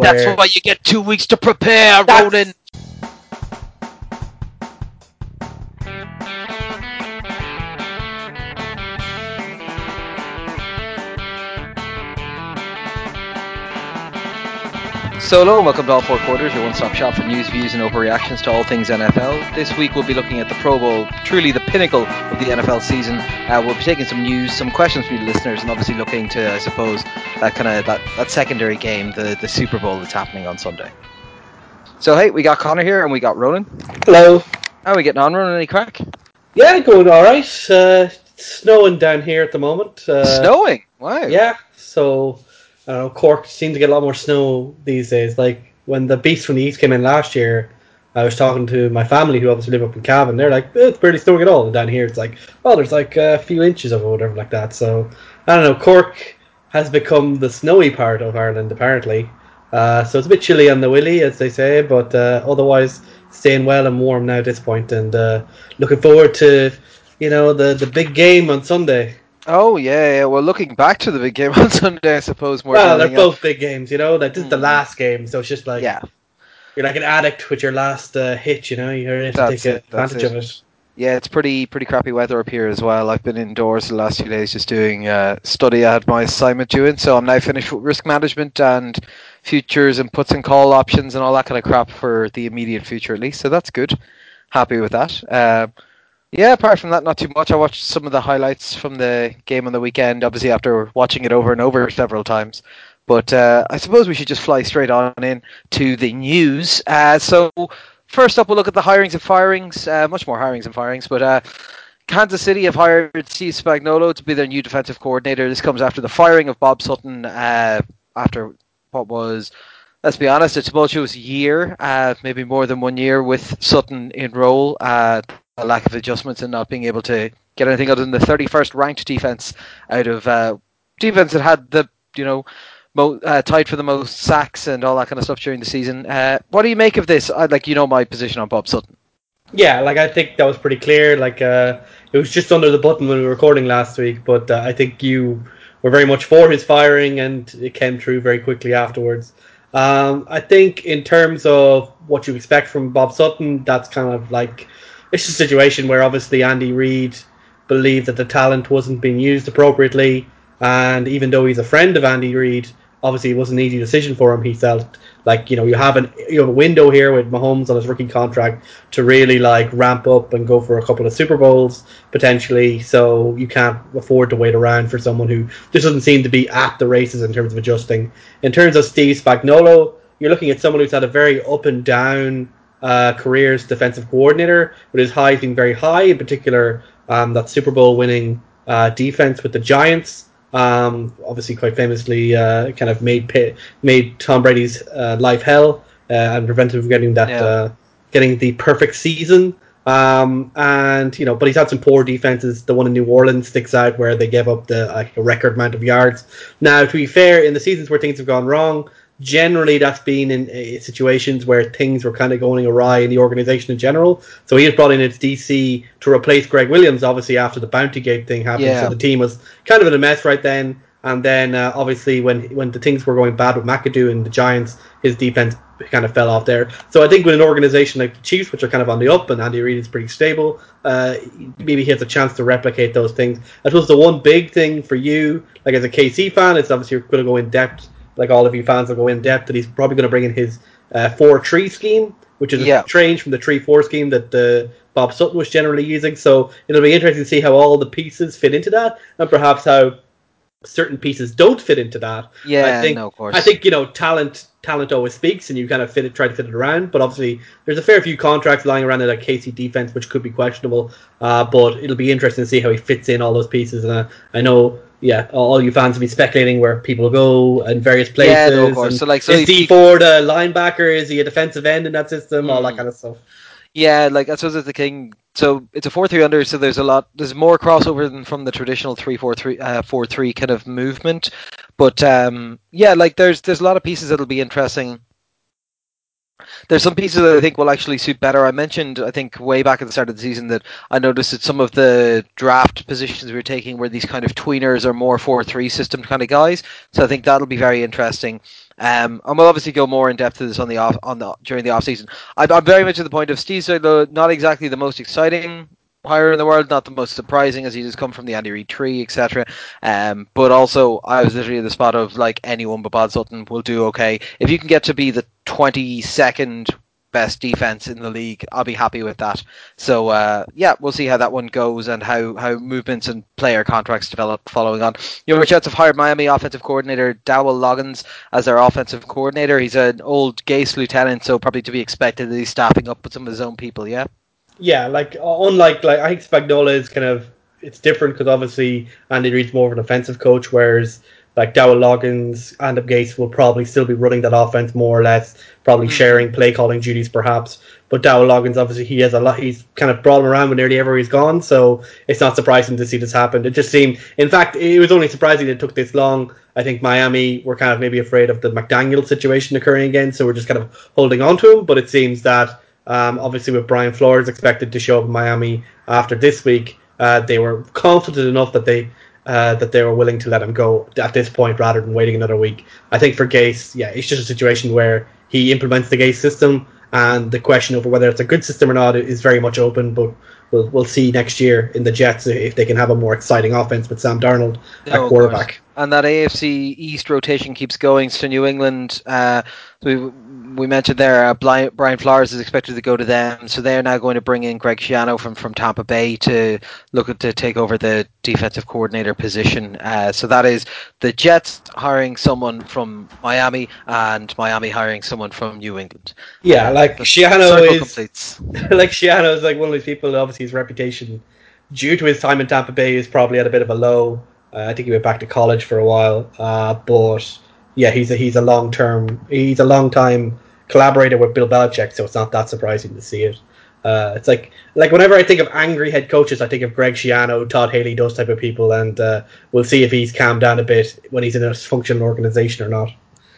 That's why you get two weeks to prepare, Ronan. So hello and welcome to All Four Quarters, your one-stop shop for news, views and overreactions to all things NFL. This week we'll be looking at the Pro Bowl, truly the pinnacle of the NFL season. Uh, we'll be taking some news, some questions from you listeners, and obviously looking to, I suppose, that kind of that, that secondary game, the, the Super Bowl that's happening on Sunday. So hey, we got Connor here and we got Ronan. Hello. How are we getting on, Ronan? Any crack? Yeah, going all right. Uh, it's snowing down here at the moment. Uh, Snowing. Wow. Yeah, so I don't know. Cork seems to get a lot more snow these days. Like when the Beast from the East came in last year, I was talking to my family who obviously live up in Cavan. They're like, eh, it's barely snowing at all. And down here, it's like, oh, there's like a few inches of it whatever like that. So I don't know. Cork has become the snowy part of Ireland apparently. Uh, so it's a bit chilly on the willy, as they say, but uh, otherwise staying well and warm now at this point, and uh, looking forward to you know the the big game on Sunday. Oh yeah, yeah. Well, looking back to the big game on Sunday, I suppose more. Well, they're else. both big games, you know. Like this is the Mm. last game, so it's just like Yeah. you're like an addict with your last uh, hit. You know, you have to take it, advantage it. of it. Yeah, it's pretty pretty crappy weather up here as well. I've been indoors the last few days just doing uh, study. I had my assignment due in, so I'm now finished with risk management and futures and puts and call options and all that kind of crap for the immediate future at least. So that's good. Happy with that. Uh, yeah, apart from that, not too much. I watched some of the highlights from the game on the weekend. Obviously, after watching it over and over several times. But uh, I suppose we should just fly straight on in to the news. Uh, so First up, we'll look at the hirings and firings. Uh, much more hirings and firings, but uh, Kansas City have hired Steve Spagnuolo to be their new defensive coordinator. This comes after the firing of Bob Sutton uh, after what was, let's be honest, a tumultuous year, uh, maybe more than one year with Sutton in role. Uh, a lack of adjustments and not being able to get anything other than the 31st ranked defense out of uh, defense that had the you know mo- uh, tied for the most sacks and all that kind of stuff during the season. Uh, what do you make of this? I'd like you know my position on Bob Sutton. Yeah, like I think that was pretty clear. Like uh, it was just under the button when we were recording last week, but uh, I think you were very much for his firing, and it came true very quickly afterwards. Um, I think in terms of what you expect from Bob Sutton, that's kind of like it's a situation where obviously Andy Reid believed that the talent wasn't being used appropriately, and even though he's a friend of Andy Reid, obviously it was an easy decision for him. He felt like you know you have an you have a window here with Mahomes on his rookie contract to really like ramp up and go for a couple of Super Bowls potentially. So you can't afford to wait around for someone who just doesn't seem to be at the races in terms of adjusting. In terms of Steve Spagnuolo, you're looking at someone who's had a very up and down uh, career as defensive coordinator, with his highs being very high, in particular um, that Super Bowl winning uh, defense with the Giants. Um, obviously, quite famously, uh, kind of made pa- made Tom Brady's uh, life hell uh, and prevented him from getting that Yeah. uh, getting the perfect season. Um, and you know, but he's had some poor defenses. The one in New Orleans sticks out where they gave up the like, a record amount of yards. Now, to be fair, in the seasons where things have gone wrong, generally that's been in uh, situations where things were kind of going awry in the organization in general. So he was brought in as DC to replace Gregg Williams, obviously after the Bounty Gate thing happened. Yeah. So the team was kind of in a mess right then. And then uh, obviously when when the things were going bad with McAdoo and the Giants, his defense kind of fell off there. So I think with an organization like the Chiefs, which are kind of on the up, and Andy Reid is pretty stable, uh, maybe he has a chance to replicate those things. I suppose the one big thing for you, like as a KC fan, it's obviously you're going to go in depth, like all of you fans will go in depth, that he's probably going to bring in his uh, four tree scheme, which is Yeah. a change from the tree four scheme that uh, Bob Sutton was generally using. So it'll be interesting to see how all the pieces fit into that, and perhaps how certain pieces don't fit into that. Yeah, I think, no, of course. I think you know talent. Talent always speaks, and you kind of fit it, try to fit it around. But obviously, there's a fair few contracts lying around in a KC defense, which could be questionable. Uh, but it'll be interesting to see how he fits in all those pieces. And uh, I know, yeah, all you fans will be speculating where people go and various places. Yeah, no, of course. So, like, so is D you- Ford a linebacker? Is he a defensive end in that system? All that Mm. kind of stuff. Yeah, like I suppose it's the king. So it's a four three under. So there's a lot. There's more crossover than from the traditional three four three uh, four three kind of movement. But um, yeah, like there's there's a lot of pieces that'll be interesting. There's some pieces that I think will actually suit better. I mentioned, I think, way back at the start of the season that I noticed that some of the draft positions we were taking were these kind of tweeners or more 4 3 system kind of guys. So I think that'll be very interesting. Um, and we'll obviously go more in depth to this on the off on the during the off season. I'm, I'm very much at the point of Steve Zoidlo, not exactly the most exciting hire in the world, not the most surprising as he just come from the Andy Reid tree, etc. Um, but also I was literally in the spot of like anyone but Bob Sutton will do okay if you can get to be the 22nd best defense in the league. I'll be happy with that. So uh, yeah, we'll see how that one goes and how, how movements and player contracts develop following on. Your Jets have hired Miami offensive coordinator Dowell Loggains as their offensive coordinator. He's an old Gase lieutenant, so probably to be expected that he's staffing up with some of his own people. Yeah. Yeah, like unlike like I think Spagnuolo is kind of it's different because obviously Andy Reid's more of an offensive coach, whereas like Dowell Loggains and Gase will probably still be running that offense more or less, probably mm-hmm. sharing play calling duties perhaps. But Dowell Loggains obviously he has a lot. He's kind of brought him around when nearly ever he's gone, so it's not surprising to see this happen. It just seemed, in fact, it was only surprising it took this long. I think Miami were kind of maybe afraid of the McDaniel situation occurring again, so we're just kind of holding on to him. But it seems that um, obviously, with Brian Flores expected to show up in Miami after this week, uh, they were confident enough that they uh, that they were willing to let him go at this point rather than waiting another week. I think for Gase, yeah, it's just a situation where he implements the Gase system, and the question over whether it's a good system or not is very much open. But we'll we'll see next year in the Jets if they can have a more exciting offense with Sam Darnold no, at quarterback. And that AFC East rotation keeps going. So New England, uh, we we mentioned there, uh, Brian Flores is expected to go to them, so they're now going to bring in Greg Schiano from, from Tampa Bay to look at, to take over the defensive coordinator position. Uh, so that is the Jets hiring someone from Miami and Miami hiring someone from New England. Yeah, like Schiano is like Schiano is like one of these people. Obviously, his reputation, due to his time in Tampa Bay, is probably at a bit of a low. Uh, I think he went back to college for a while, uh, but yeah, he's a he's a long term he's a long time collaborator with Bill Belichick, so it's not that surprising to see it. Uh, it's like like whenever I think of angry head coaches, I think of Greg Schiano, Todd Haley, those type of people, and uh, we'll see if he's calmed down a bit when he's in a functional organization or not.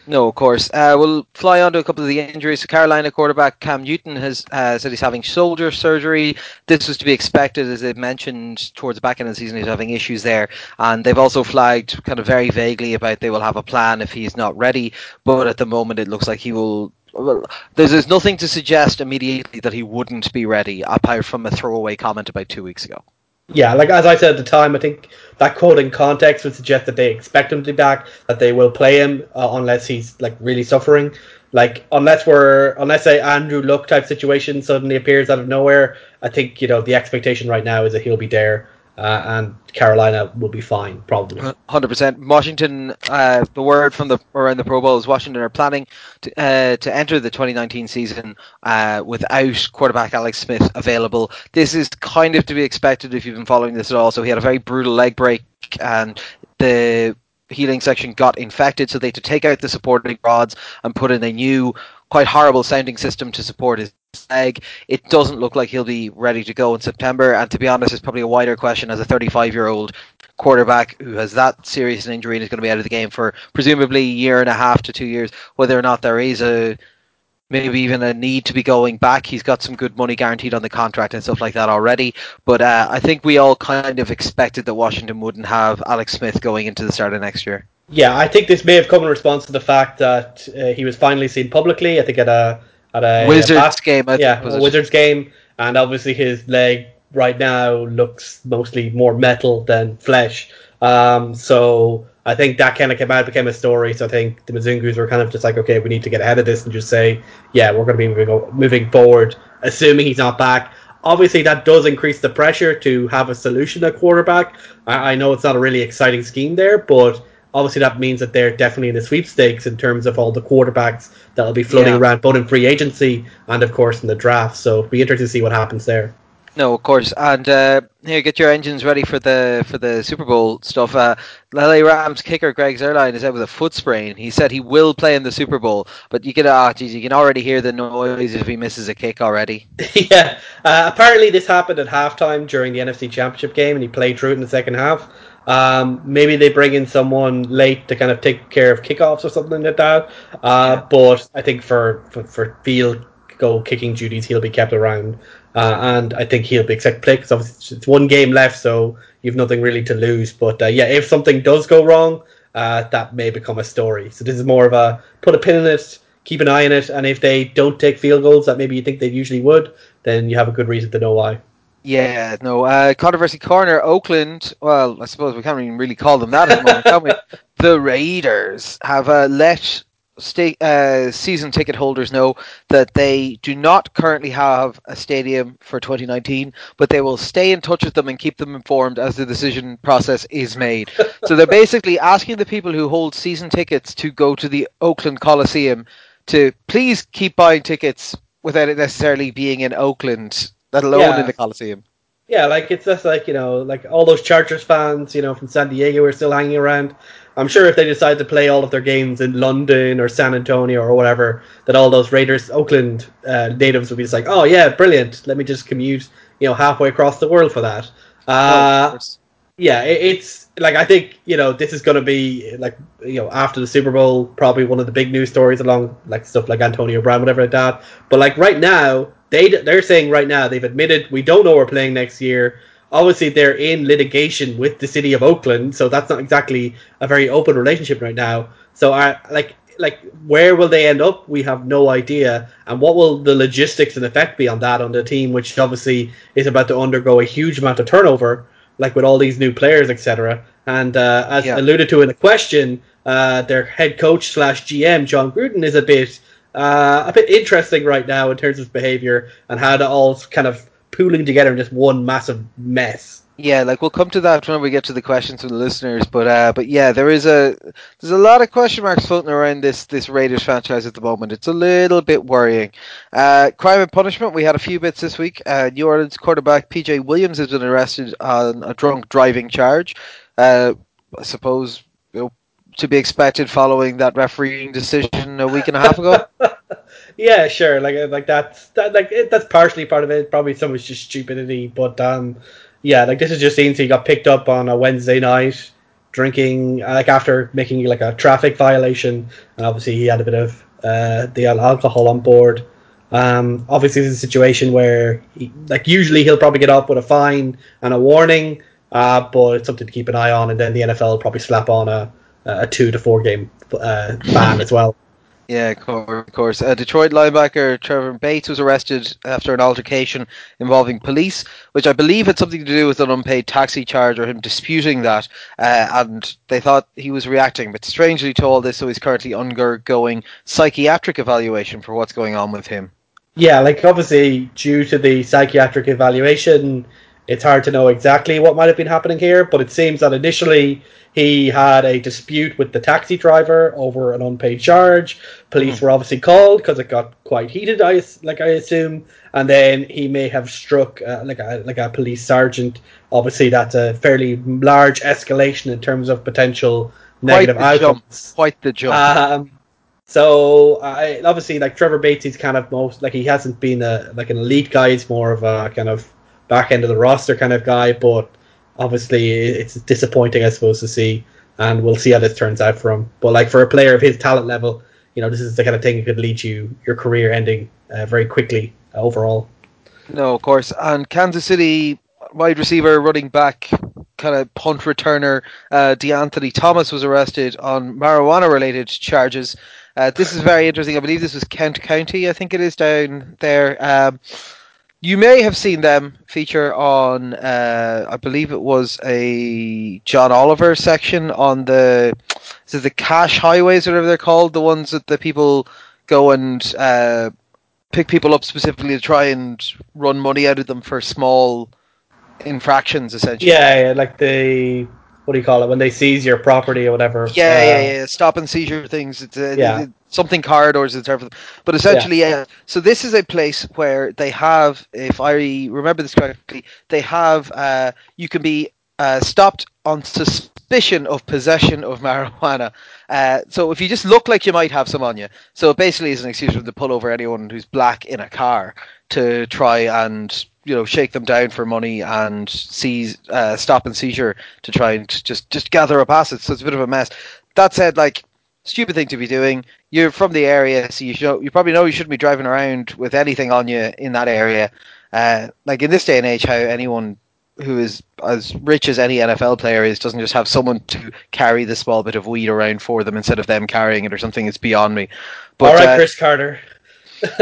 No, of course. Uh, we'll fly on to a couple of the injuries. Carolina quarterback Cam Newton has uh, said he's having shoulder surgery. This was to be expected, as they mentioned towards the back end of the season. He's having issues there, and they've also flagged kind of very vaguely about they will have a plan if he's not ready. But at the moment, it looks like he will well, there's, there's nothing to suggest immediately that he wouldn't be ready, apart from a throwaway comment about two weeks ago. Yeah, like as I said at the time, I think that quote in context would suggest that they expect him to be back, that they will play him uh, unless he's like really suffering. Like unless we're unless a Andrew Luck type situation suddenly appears out of nowhere, I think you know the expectation right now is that he'll be there uh, and Carolina will be fine, probably. Hundred percent. Washington. Uh, the word from the around the Pro Bowl is Washington are planning to uh, to enter the 2019 season uh, without quarterback Alex Smith available. This is kind of to be expected if you've been following this at all. So he had a very brutal leg break, and the healing section got infected, so they had to take out the supporting rods and put in a new, quite horrible sounding system to support his leg. It doesn't look like he'll be ready to go in September. And to be honest, it's probably a wider question as a 35 year old quarterback who has that serious an injury and is going to be out of the game for presumably a year and a half to two years. Whether or not there is a maybe even a need to be going back. He's got some good money guaranteed on the contract and stuff like that already. But uh, I think we all kind of expected that Washington wouldn't have Alex Smith going into the start of next year. Yeah, I think this may have come in response to the fact that uh, he was finally seen publicly. I think at a at a Wizards a game. I yeah, a Wizards game, and obviously his leg right now looks mostly more metal than flesh. Um, so I think that kind of came out, became a story. So I think the Mizungus were kind of just like, okay, we need to get ahead of this and just say, yeah, we're going to be moving moving forward, assuming he's not back. Obviously, that does increase the pressure to have a solution at quarterback. I, I know it's not a really exciting scheme there, but obviously that means that they're definitely in the sweepstakes in terms of all the quarterbacks that'll be floating yeah. around both in free agency and of course in the draft. So it'll be interesting to see what happens there. No, of course, and uh, here, get your engines ready for the for the Super Bowl stuff. Uh, LA Rams kicker Greg Zuerlein is out with a foot sprain. He said he will play in the Super Bowl, but you can, oh, geez, you can already hear the noise if he misses a kick already. yeah, uh, apparently this happened at halftime during the NFC Championship game, and he played through it in the second half. Um, maybe they bring in someone late to kind of take care of kickoffs or something like that. Uh, yeah. But I think for, for, for field goal kicking duties, he'll be kept around. Uh, and I think he'll be expected to play because obviously it's one game left, so you've nothing really to lose. But uh, yeah, if something does go wrong, uh, that may become a story. So this is more of a put a pin in it, keep an eye on it, and if they don't take field goals that maybe you think they usually would, then you have a good reason to know why. Yeah, no. Uh, controversy corner, Oakland. Well, I suppose we can't even really call them that at the moment, can we? The Raiders have uh, let sta- uh, season ticket holders know that they do not currently have a stadium for 2019, but they will stay in touch with them and keep them informed as the decision process is made. so they're basically asking the people who hold season tickets to go to the Oakland Coliseum to please keep buying tickets without it necessarily being in Oakland, let alone Yeah. in the Coliseum. Yeah, like it's just like you know, like all those Chargers fans, you know, from San Diego are still hanging around. I'm sure if they decide to play all of their games in London or San Antonio or whatever, that all those Raiders, Oakland uh, natives would be just like, oh yeah, brilliant. Let me just commute, you know, halfway across the world for that. Oh, Uh, course. yeah, it, it's like I think you know this is going to be like you know after the Super Bowl probably one of the big news stories along like stuff like Antonio Brown whatever like that. But like right now they they're saying right now they've admitted we don't know we're playing next year. Obviously they're in litigation with the city of Oakland, so that's not exactly a very open relationship right now. So I like like where will they end up? We have no idea. And what will the logistics and effect be on that on the team, which obviously is about to undergo a huge amount of turnover, like with all these new players, etc. And uh, as Yeah. alluded to in the question, uh, their head coach slash GM Jon Gruden is a bit uh, a bit interesting right now in terms of behavior and how that all's kind of pooling together in just one massive mess. Yeah, like we'll come to that when we get to the questions from the listeners, but uh, but yeah, there is a there's a lot of question marks floating around this this Raiders franchise at the moment. It's a little bit worrying. Uh, crime and punishment. We had a few bits this week. Uh, New Orleans quarterback PJ Williams has been arrested on a drunk driving charge. Uh, I suppose you know, to be expected following that refereeing decision a week and a half ago. Yeah, sure. Like uh, like that's that like it, that's partially part of it. Probably some of it's just stupidity, but um, yeah, like this is just seems he got picked up on a Wednesday night drinking uh, like after making like a traffic violation, and obviously he had a bit of uh the alcohol on board. Um, obviously is a situation where he, like usually he'll probably get up with a fine and a warning, uh, but it's something to keep an eye on, and then the NFL will probably slap on a a two to four game uh, ban as well. Yeah, of course. Uh, Detroit linebacker Trevor Bates was arrested after an altercation involving police, which I believe had something to do with an unpaid taxi charge or him disputing that. Uh, and they thought he was reacting, but strangely to all this, so he's currently undergoing psychiatric evaluation for what's going on with him. Yeah, like obviously due to the psychiatric evaluation, it's hard to know exactly what might have been happening here, but it seems that initially he had a dispute with the taxi driver over an unpaid charge. Police were obviously called because it got quite heated, I like I assume, and then he may have struck uh, like a like a police sergeant. Obviously, that's a fairly large escalation in terms of potential negative Quite the jump. outcomes. Quite the jump. Um, so I obviously like Trevor Bates, he's kind of most like he hasn't been a like an elite guy. He's more of a kind of back end of the roster kind of guy. But obviously, it's disappointing, I suppose, to see, and we'll see how this turns out for him. But like for a player of his talent level, you know, this is the kind of thing that could lead you your career ending uh, very quickly uh, overall. No, of course. And Kansas City wide receiver, running back, kind of punt returner, uh, DeAnthony Thomas was arrested on marijuana related charges. Uh, this is very interesting. I believe this was Kent County, I think it is down there. Um, you may have seen them feature on, uh, I believe it was a John Oliver section on the, is it the cash highways, or whatever they're called, the ones that the people go and uh, pick people up specifically to try and run money out of them for small infractions, essentially. Yeah, yeah, like the what do you call it when they seize your property or whatever. Yeah, Uh, yeah, yeah. Stop and seizure things. It's uh, Yeah. it- something corridors and stuff. But essentially, yeah. So this is a place where they have, if I remember this correctly, they have. Uh, you can be uh, stopped on suspicion of possession of marijuana. Uh, so if you just look like you might have some on you, so it basically is an excuse for them to pull over anyone who's black in a car to try and you know shake them down for money and seize uh, stop and seizure to try and just just gather up assets. So it's a bit of a mess. That said, like stupid thing to be doing. You're from the area, so you should, you probably know you shouldn't be driving around with anything on you in that area. Uh, like in this day and age, how anyone who is as rich as any NFL player is doesn't just have someone to carry the small bit of weed around for them instead of them carrying it or something. It's beyond me. But, All right, uh, Cris Carter.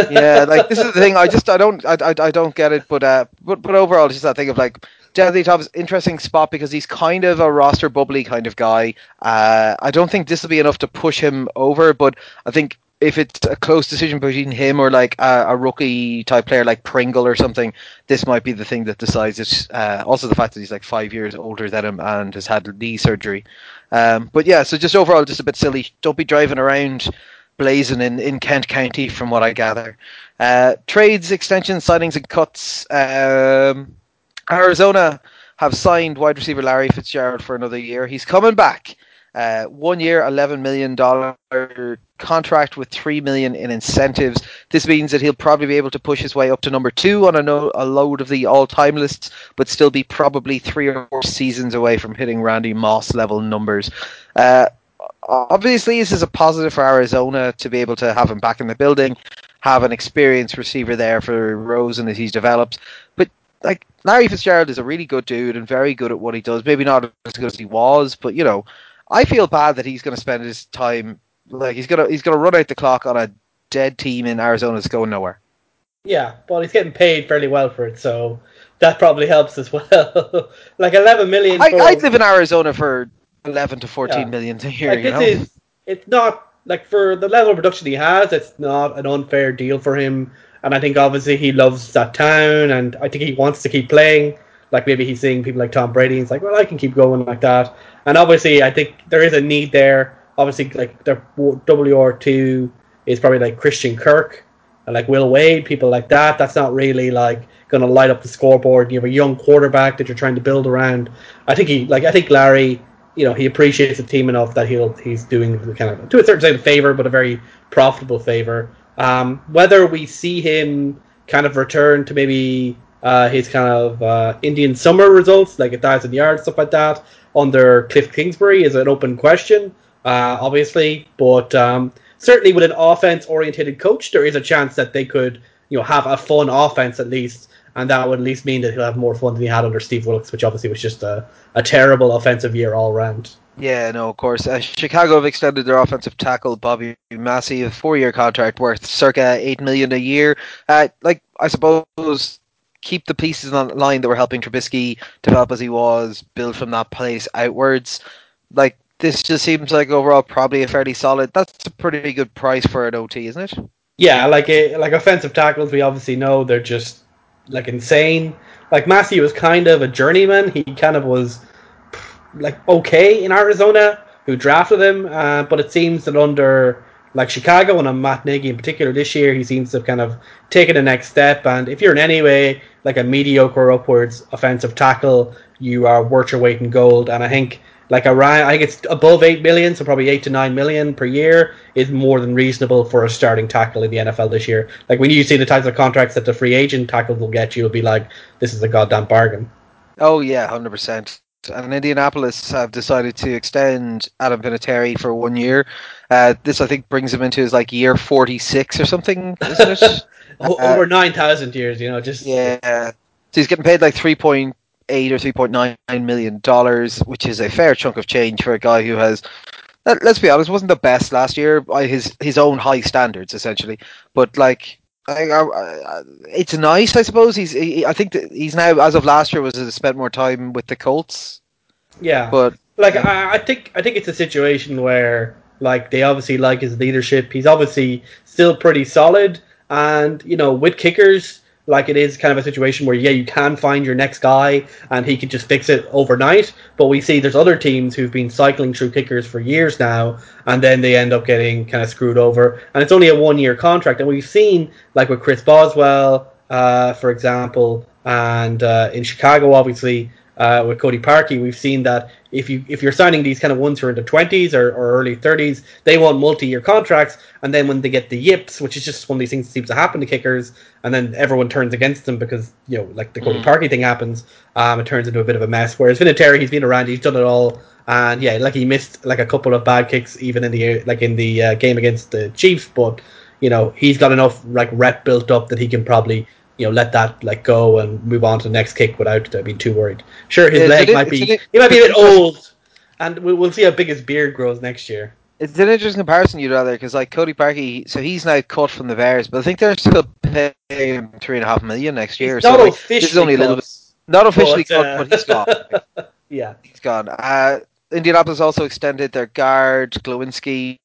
yeah, like this is the thing. I just I don't I, I, I don't get it. But uh, but but overall, just that thing of like Deadly Tom's interesting spot because he's kind of a roster bubbly kind of guy. Uh, I don't think this will be enough to push him over, but I think if it's a close decision between him or like a, a, rookie type player like Pringle or something, this might be the thing that decides it. Uh, also, the fact that he's like five years older than him and has had knee surgery. Um, but yeah, so just overall, just a bit silly. Don't be driving around blazing in, in Kent County, from what I gather. Uh, trades, extensions, signings, and cuts. Um, Arizona have signed wide receiver Larry Fitzgerald for another year. He's coming back. Uh, one year, eleven million dollar contract with three million in incentives. This means that he'll probably be able to push his way up to number two on a, no, a load of the all-time lists, but still be probably three or four seasons away from hitting Randy Moss level numbers. Uh, obviously, this is a positive for Arizona to be able to have him back in the building, have an experienced receiver there for Rosen as he's developed. Like Larry Fitzgerald is a really good dude and very good at what he does. Maybe not as good as he was, but you know I feel bad that he's going to spend his time like he's gonna he's gonna run out the clock on a dead team in Arizona that's going nowhere. Yeah, but he's getting paid fairly well for it, so that probably helps as well. like eleven million. I, would live in Arizona for eleven to fourteen yeah. million a year. Like this know? is it's not like for the level of production he has, it's not an unfair deal for him. And I think obviously he loves that town, and I think he wants to keep playing. Like maybe he's seeing people like Tom Brady, and he's like, well, I can keep going like that. And obviously, I think there is a need there. Obviously, like the WR two is probably like Christian Kirk and like Will Wade, people like that. That's not really like going to light up the scoreboard. You have a young quarterback that you're trying to build around. I think he like I think Larry, you know, he appreciates the team enough that he'll he's doing kind of to a certain extent a favor, but a very profitable favor. Um, whether we see him kind of return to maybe uh, his kind of uh, Indian summer results, like a thousand yards, stuff like that, under Cliff Kingsbury is an open question, uh, obviously. But um, certainly with an offense-oriented coach, there is a chance that they could, you know, have a fun offense at least, and that would at least mean that he'll have more fun than he had under Steve Wilks, which obviously was just a, a terrible offensive year all round. Yeah, no, of course. Uh, Chicago have extended their offensive tackle Bobby Massie a four-year contract worth circa eight million a year. Uh, like I suppose keep the pieces on line that were helping Trubisky develop as he was, build from that place outwards. Like this just seems like overall probably a fairly solid. That's a pretty good price for an OT, isn't it? Yeah, like a, like offensive tackles, we obviously know they're just like insane. Like Massie was kind of a journeyman. He kind of was like okay in Arizona, who drafted him, uh, but it seems that under like Chicago and on Matt Nagy in particular this year, he seems to have kind of taken the next step. And if you're in any way like a mediocre upwards offensive tackle, you are worth your weight in gold. And I think like around, I think it's above eight million, so probably eight to nine million per year is more than reasonable for a starting tackle in the NFL this year. Like when you see the types of contracts that the free agent tackles will get, you'll be like, this is a goddamn bargain. Oh yeah, hundred percent and Indianapolis have decided to extend Adam Vinatieri for one year. Uh, this, I think, brings him into his like year forty six or something, isn't it? Over uh, nine thousand years, you know, just yeah. So he's getting paid like three point eight or three point nine million dollars, which is a fair chunk of change for a guy who has. Let's be honest, wasn't the best last year by his his own high standards, essentially. But like I, I, it's nice, I suppose. He's, he, I think that he's now, as of last year, was spent more time with the Colts. Yeah, but like I, I think, I think it's a situation where like they obviously like his leadership. He's obviously still pretty solid, and you know, with kickers, like it is kind of a situation where yeah you can find your next guy and he can just fix it overnight but we see there's other teams who've been cycling through kickers for years now and then they end up getting kind of screwed over. And it's only a one year contract and we've seen like with chris boswell uh, for example and uh, in chicago obviously uh, with Cody Parkey, we've seen that if you if you're signing these kind of ones who are in their twenties or, or early thirties, they want multi-year contracts, and then when they get the yips, which is just one of these things that seems to happen to kickers, and then everyone turns against them because you know like the Cody mm. Parkey thing happens, um, it turns into a bit of a mess. Whereas Vinatieri, he's been around, he's done it all, and yeah, like he missed like a couple of bad kicks even in the like in the uh, game against the Chiefs, but you know he's got enough like rep built up that he can probably you know let that like go and move on to the next kick without uh, being too worried. Sure, his It's leg might be an- he might be a bit old, and we'll, we'll see how big his beard grows next year. It's an interesting comparison you'd rather because like Cody Parkey, so he's now cut from the Bears, but I think they're still paying three and a half million next year. So not like, officially this is only a little cut, bit not officially but, cut, uh, but he's gone. yeah, He's gone. Uh, Indianapolis also extended their guard Glowinski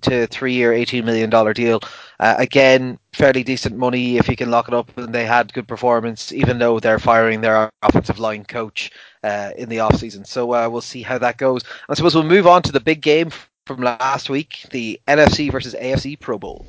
to three-year, eighteen million dollar deal. Uh, again, fairly decent money if you can lock it up, and they had good performance, even though they're firing their offensive line coach uh, in the off season. So uh, we'll see how that goes. I suppose we'll move on to the big game from last week, the NFC versus AFC Pro Bowl.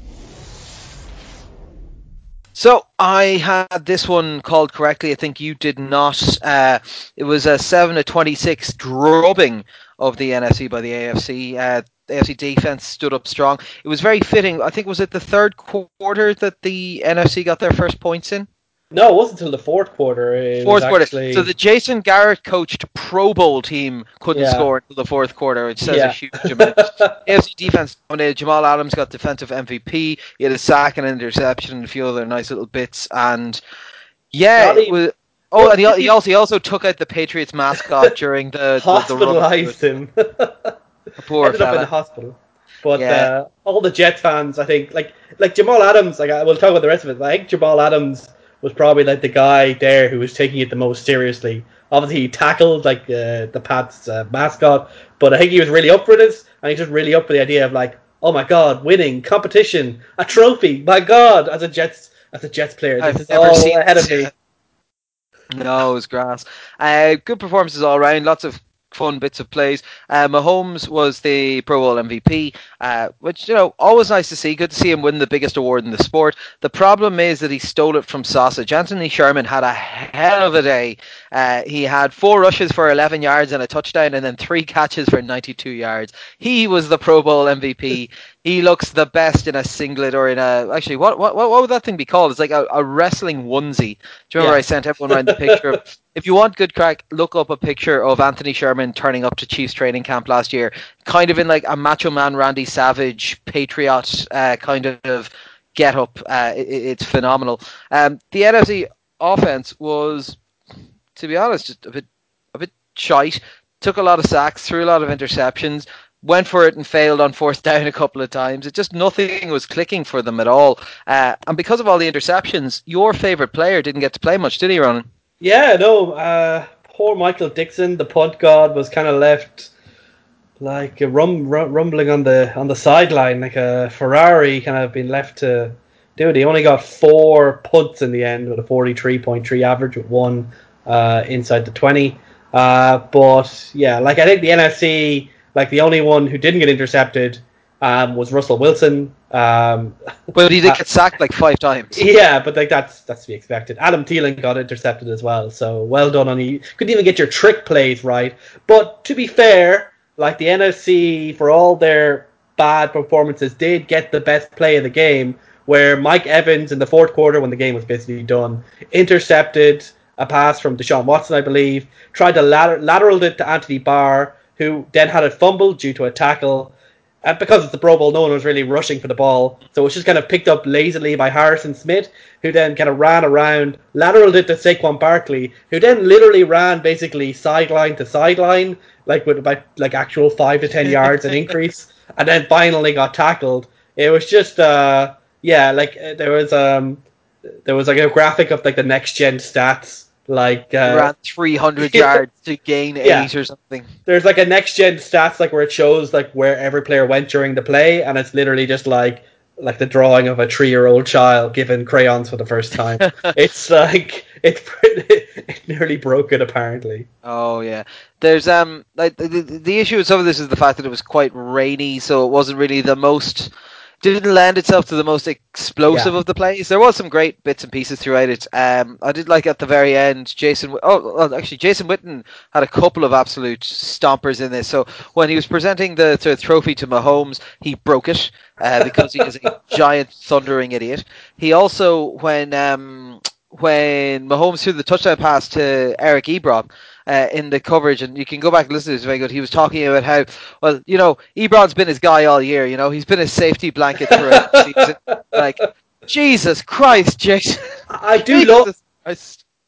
So I had this one called correctly. I think you did not. Uh, it was a seven to twenty-six drubbing of the NFC by the AFC. Uh, the AFC defense stood up strong. It was very fitting. I think was it the third quarter that the NFC got their first points in. no, it wasn't until the fourth quarter. It Fourth quarter. actually- So the Jason Garrett coached Pro Bowl team couldn't Yeah. score until the fourth quarter, which says Yeah. a huge amount. AFC defense dominated. Jamal Adams got defensive MVP. He had a sack and an interception and a few other nice little bits. And yeah, it was, oh, and he, he also he also took out the Patriots mascot during the the, the run. hospitalized him. Poor Ended up in the hospital. But Yeah. uh, all the Jets fans, I think, like like Jamal Adams, like I, we'll talk about the rest of it. but I think Jamal Adams was probably like the guy there who was taking it the most seriously. Obviously, he tackled like uh, the Pats uh, mascot, but I think he was really up for this, and he's just really up for the idea of like, oh my god, winning competition, a trophy, my god, as a Jets as a Jets player, I've this is all seen ahead of me. No, it was grass. Uh, good performances all around. Lots of fun bits of plays. Uh, Mahomes was the Pro Bowl MVP, uh, which you know always nice to see. Good to see him win the biggest award in the sport. The problem is that he stole it from sausage. Anthony Sherman had a hell of a day. Uh, he had four rushes for 11 yards and a touchdown, and then three catches for 92 yards. He was the Pro Bowl MVP. He looks the best in a singlet or in a actually what what what would that thing be called? It's like a, a wrestling onesie. Do you remember Yeah. I sent everyone around the picture? of, if you want good crack, look up a picture of Anthony Sherman turning up to Chiefs training camp last year, kind of in like a Macho Man Randy Savage patriot uh, kind of get up. Uh, it, it's phenomenal. Um, the NFC offense was, to be honest, just a bit a bit shite. Took a lot of sacks, threw a lot of interceptions. Went for it and failed on fourth down a couple of times. It just nothing was clicking for them at all. Uh, and because of all the interceptions, your favorite player didn't get to play much, did he, Ronan? Yeah, no. Uh, poor Michael Dickson, the punt god, was kind of left like rum, rum, rumbling on the on the sideline, like a Ferrari, kind of been left to do it. He only got four punts in the end with a forty-three point three average, with one uh, inside the twenty. Uh, but yeah, like I think the NFC, like the only one who didn't get intercepted um, was Russell Wilson. Um, But he did Uh, get sacked like five times. yeah, but like that's that's to be expected. Adam Thielen got intercepted as well, so well done on you. Couldn't even get your trick plays right. But to be fair, like the NFC for all their bad performances did get the best play of the game, where Mike Evans in the fourth quarter when the game was basically done intercepted a pass from Deshaun Watson, I believe, tried to later- lateraled it to Anthony Barr, who then had it fumbled due to a tackle. And because it's the Pro Bowl, no one was really rushing for the ball. So it was just kind of picked up lazily by Harrison Smith, who then kind of ran around, lateraled it to Saquon Barkley, who then literally ran basically sideline to sideline, like with about like actual five to ten yards an increase, and then finally got tackled. It was just, uh, yeah, like uh, there was um, there was like a graphic of like the next gen stats, like uh, ran 300 yards to gain Yeah. eight or something. there's like a next gen stats like where it shows like where every player went during the play and it's literally just like like the drawing of a three year old child given crayons for the first time it's like it's it nearly broke it apparently Oh yeah, there's um like the, the issue with some of this is the fact that it was quite rainy, so it wasn't really the most didn't lend itself to the most explosive Yeah. of the plays. There was some great bits and pieces throughout it. Um, I did like at the very end, Jason. Oh, well, actually, Jason Witten had a couple of absolute stompers in this. So when he was presenting the, the trophy to Mahomes, he broke it uh, because he is a giant thundering idiot. He also when um when Mahomes threw the touchdown pass to Eric Ebron uh, in the coverage, and you can go back and listen to this very good. He was talking about how, well, you know, Ebron's been his guy all year. You know, he's been his safety blanket throughout the season. Like, Jesus Christ, Jason. I do love. I,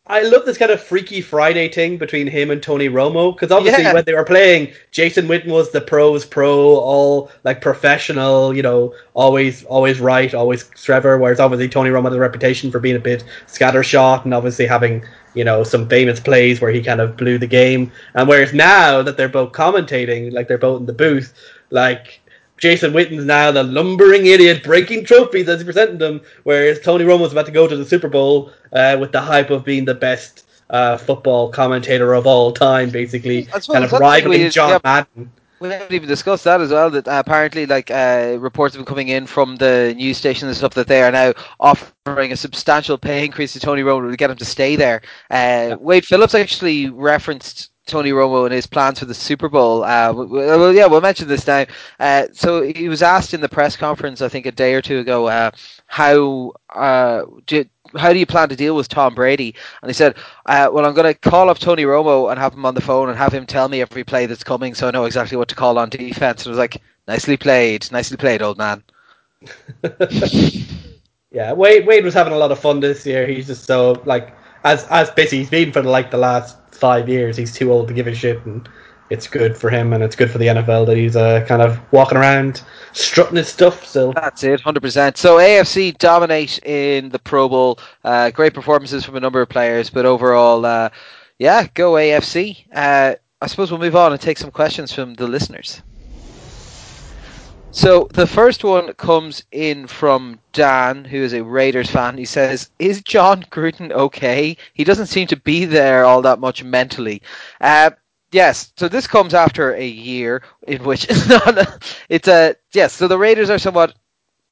I love this kind of Freaky Friday thing between him and Tony Romo because obviously yeah. when they were playing, Jason Witten was the pros pro, all like professional, you know, always always right, always Trevor. Whereas obviously Tony Romo had a reputation for being a bit scattershot and obviously having you know some famous plays where he kind of blew the game. And whereas now that they're both commentating, like they're both in the booth, like Jason Witten's now the lumbering idiot breaking trophies as he presented them, whereas Tony Romo's about to go to the Super Bowl uh, with the hype of being the best uh, football commentator of all time, basically, kind of rivaling John yeah, Madden. We haven't even discussed that as well. That uh, apparently, like uh, reports have been coming in from the news stations and stuff that they are now offering a substantial pay increase to Tony Romo to get him to stay there. Uh, Wade Phillips actually referenced Tony Romo and his plans for the Super Bowl. Uh, well, yeah, we'll mention this now. Uh, so he was asked in the press conference, I think a day or two ago, uh, how uh, do, how do you plan to deal with Tom Brady? And he said, uh, well, I'm going to call up Tony Romo and have him on the phone and have him tell me every play that's coming, so I know exactly what to call on defense. And I was like, nicely played, nicely played, old man. yeah, Wade Wade was having a lot of fun this year. He's just so like as as busy he's been for like the last five years. He's too old to give a shit, and it's good for him and it's good for the NFL that he's uh, kind of walking around strutting his stuff. So that's it, hundred percent. So AFC dominate in the Pro Bowl. Uh, great performances from a number of players, but overall, uh, yeah, go AFC. Uh, I suppose we'll move on and take some questions from the listeners. So the first one comes in from Dan, who is a Raiders fan. He says, "Is Jon Gruden okay? He doesn't seem to be there all that much mentally." Uh, yes. So this comes after a year in which it's. A, yes. So the Raiders are somewhat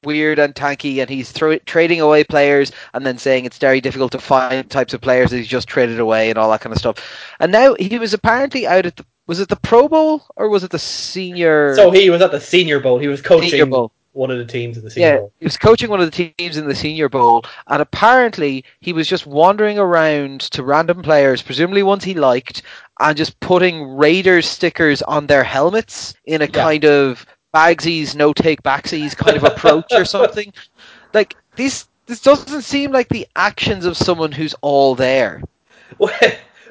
weird and tanky, and he's trading away players and then saying it's very difficult to find types of players that he's just traded away and all that kind of stuff. And now he was apparently out at the was it the Pro Bowl or was it the Senior? So he was at the Senior Bowl. He was coaching one of the teams in the Senior yeah, Bowl. He was coaching one of the teams in the Senior Bowl, and apparently he was just wandering around to random players, presumably ones he liked, and just putting Raiders stickers on their helmets in a yeah. kind of bagsies, no take backsies kind of approach or something. Like this, this doesn't seem like the actions of someone who's all there.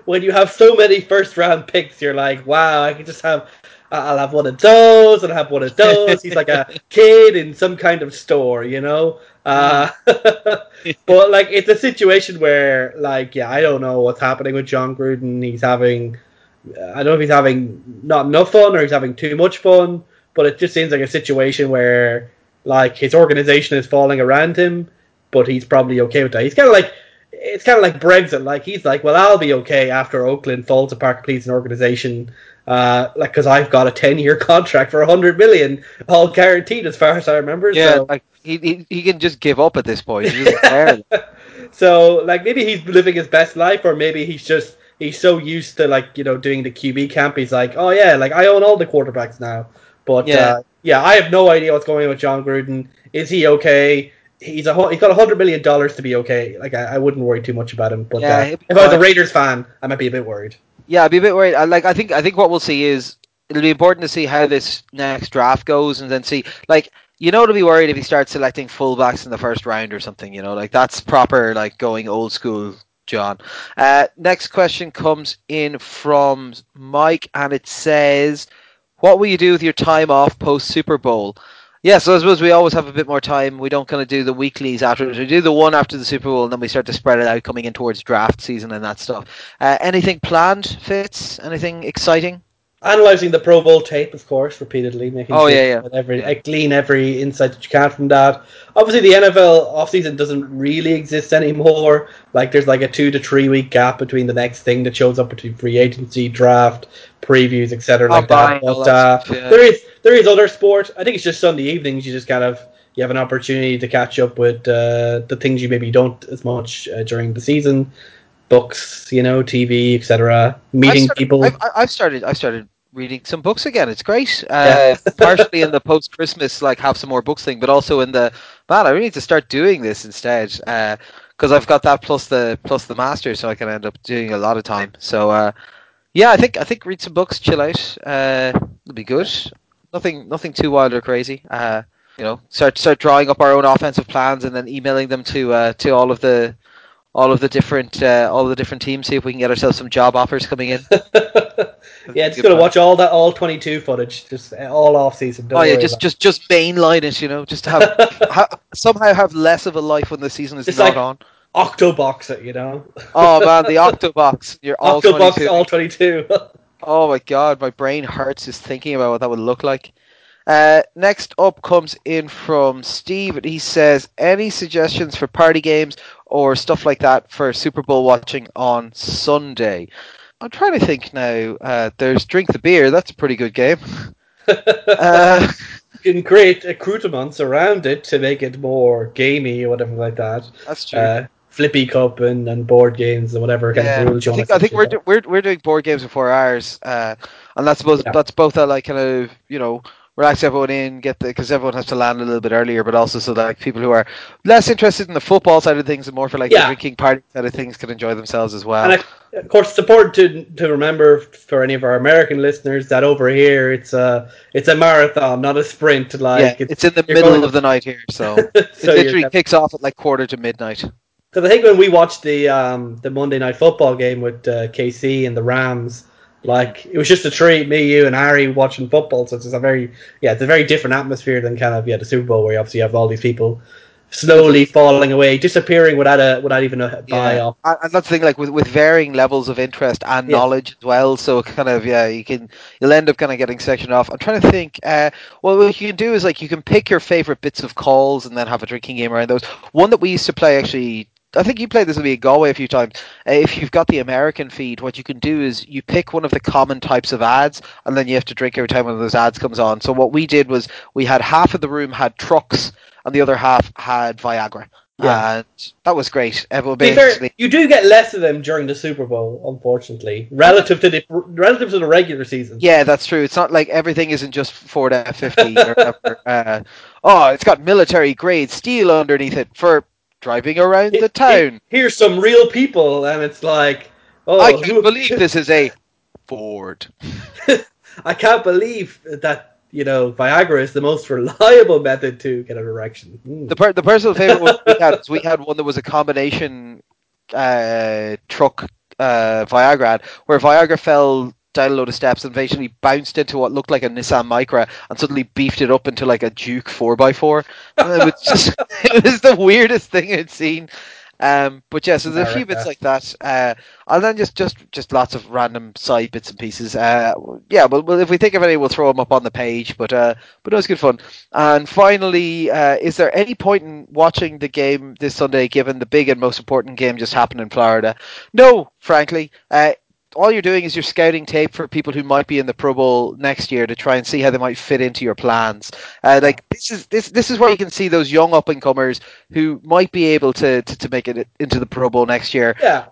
When you have so many first round picks, you're like, wow, I can just have. I'll have one of those, and I'll have one of those. He's like a kid in some kind of store, you know. Uh, but like, it's a situation where, like, yeah, I don't know what's happening with Jon Gruden. He's having, I don't know if he's having not enough fun or he's having too much fun. But it just seems like a situation where, like, his organization is falling around him, but he's probably okay with that. He's kind of like it's kind of like Brexit. Like he's like, well, I'll be okay after Oakland falls apart, completes an organization. Uh, like because I've got a ten-year contract for a hundred million, all guaranteed as far as I remember. Yeah, so. like he, he he can just give up at this point. so like maybe he's living his best life, or maybe he's just he's so used to like you know doing the QB camp. He's like, oh yeah, like I own all the quarterbacks now. But yeah, uh, yeah, I have no idea what's going on with Jon Gruden. Is he okay? He's a he's got a hundred million dollars to be okay. Like I, I, wouldn't worry too much about him. But yeah, uh, if I was a Raiders fan, I might be a bit worried. Yeah, I'd be a bit worried. I, like I think I think what we'll see is it'll be important to see how this next draft goes, and then see like you know to be worried if he starts selecting fullbacks in the first round or something. You know, like that's proper like going old school. John. Uh, next question comes in from Mike, and it says, "What will you do with your time off post Super Bowl?" Yeah, so I suppose we always have a bit more time. We don't kind of do the weeklies after. We do the one after the Super Bowl, and then we start to spread it out coming in towards draft season and that stuff. Uh, anything planned, Fitz? Anything exciting? Analyzing the Pro Bowl tape, of course, repeatedly, making oh, sure yeah, yeah. every I glean every insight that you can from that. Obviously, the NFL offseason doesn't really exist anymore. Like, there's like a two to three week gap between the next thing that shows up between free agency, draft, previews, etc. Like that. But uh, yeah. there is there is other sport. I think it's just Sunday evenings. You just kind of you have an opportunity to catch up with uh, the things you maybe don't as much uh, during the season books, you know, TV, etc. Meeting started, people. I've, I've, started. I started reading some books again. It's great. Uh, yeah. partially in the post Christmas, like have some more books thing, but also in the man. I really need to start doing this instead because uh, I've got that plus the plus the master, so I can end up doing a lot of time. So uh, yeah, I think I think read some books, chill out. Uh, it'll be good. Nothing nothing too wild or crazy. Uh, you know, start start drawing up our own offensive plans and then emailing them to uh, to all of the all of the different uh, all of the different teams. See if we can get ourselves some job offers coming in. yeah, just gonna watch all that all twenty two footage, just all off season. oh yeah, just just just mainline it. You know, just to have ha, somehow have less of a life when the season is just not like, on. Octobox it, you know. oh man, the Octobox. You're all Octobox 22. all twenty two. oh my god, my brain hurts just thinking about what that would look like. Uh, next up comes in from Steve. And he says, "Any suggestions for party games or stuff like that for Super Bowl watching on Sunday?" I'm trying to think now. Uh, there's drink the beer. That's a pretty good game. uh, you can create accoutrements around it to make it more gamey or whatever like that. That's true. Uh, Flippy Cup and, and board games and whatever kind yeah, of rules I think, I think we're, do, we're we're doing board games before ours, uh, and that's both yeah. that's both a like kind of you know relax everyone in, get the because everyone has to land a little bit earlier, but also so that like, people who are less interested in the football side of things and more for like yeah. the drinking party side of things can enjoy themselves as well. And I, of course, it's important to to remember for any of our American listeners that over here it's a it's a marathon, not a sprint. Like yeah, it's, it's in the middle of the night here, so, so it literally kicks off at like quarter to midnight. Because I think when we watched the um, the Monday night football game with uh, KC and the Rams like it was just a treat, me, you, and Harry watching football. So it's a very, yeah, it's a very different atmosphere than kind of yeah the Super Bowl where you obviously have all these people slowly falling away, disappearing without a without even a buy yeah. off. And that's the thing, like with, with varying levels of interest and yeah. knowledge as well. So kind of yeah, you can you'll end up kind of getting sectioned off. I'm trying to think. Uh, well, what you can do is like you can pick your favorite bits of calls and then have a drinking game around those. One that we used to play actually I think you played this with me in Galway a few times. Uh, if you've got the American feed, what you can do is you pick one of the common types of ads, and then you have to drink every time one of those ads comes on. So what we did was we had half of the room had trucks, and the other half had Viagra. Yeah. And that was great. Everyone basically... you do get less of them during the Super Bowl, unfortunately, relative to the relative to the regular season. Yeah, that's true. It's not like everything isn't just Ford F fifty. uh, oh, it's got military grade steel underneath it for driving around it, the town. It, here's some real people, and it's like, oh, I can't believe this is a Ford. I can't believe that you know Viagra is the most reliable method to get an erection. Mm. The per- the personal favorite one we had we had one that was a combination uh, truck uh, Viagra where Viagra fell down a load of steps and eventually bounced into what looked like a Nissan Micra and suddenly beefed it up into like a Juke 4x4. it was just it was the weirdest thing I'd seen. Um, but yeah, so there's a few bits like that, uh, and then just, just, just lots of random side bits and pieces. Uh, yeah, well, well, if we think of any, we'll throw them up on the page. But, uh, but it was good fun. And finally, uh, is there any point in watching the game this Sunday, given the big and most important game just happened in Florida? No, frankly. All you're doing is you're scouting tape for people who might be in the Pro Bowl next year to try and see how they might fit into your plans. Uh, like this is this this is where you can see those young up and comers who might be able to, to, to make it into the Pro Bowl next year. Yeah.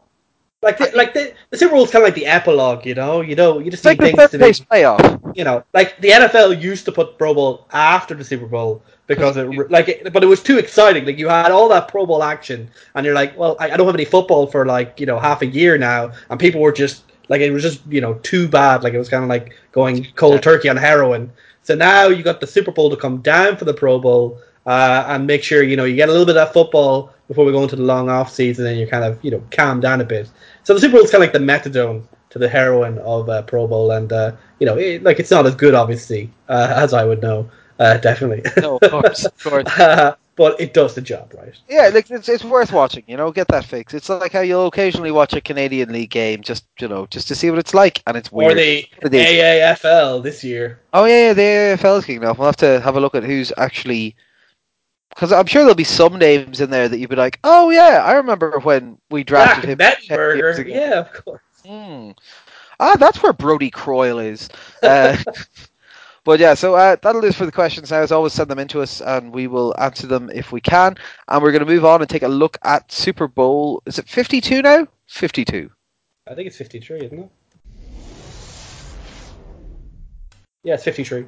Like the, like the, the Super Bowl is kind of like the epilogue, you know. You know, you just need like things to be playoff. You know, like the NFL used to put Pro Bowl after the Super Bowl because it like it, but it was too exciting. Like you had all that Pro Bowl action, and you're like, well, I, I don't have any football for like you know half a year now, and people were just like it was just you know too bad. Like it was kind of like going cold turkey on heroin. So now you got the Super Bowl to come down for the Pro Bowl uh, and make sure you know you get a little bit of football before we go into the long off season and you kind of you know calm down a bit. So the Super Bowl is kind of like the methadone to the heroin of uh, Pro Bowl, and uh, you know it, like it's not as good obviously uh, as I would know. Uh, definitely. No, of course, of course. but it does the job, right? Yeah, like it's it's worth watching. You know, get that fix. It's like how you'll occasionally watch a Canadian League game, just you know, just to see what it's like, and it's weird. Or the AAFL this year. Oh yeah, yeah the AAFL is kicking off. We'll have to have a look at who's actually. Because I'm sure there'll be some names in there that you'd be like, oh yeah, I remember when we drafted Jack him. Mettenberger, yeah, of course. Hmm. Ah, that's where Brodie Croyle is. Uh, But yeah, so uh, that'll do for the questions now. As always, send them in to us and we will answer them if we can. And we're going to move on and take a look at Super Bowl. Is it 52 now? 52. I think it's 53, isn't it? Yeah, it's 53.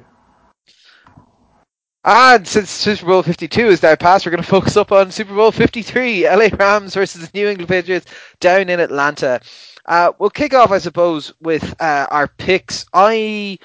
And since Super Bowl 52 is now past, we're going to focus up on Super Bowl 53, LA Rams versus the New England Patriots down in Atlanta. Uh, we'll kick off, I suppose, with uh, our picks. I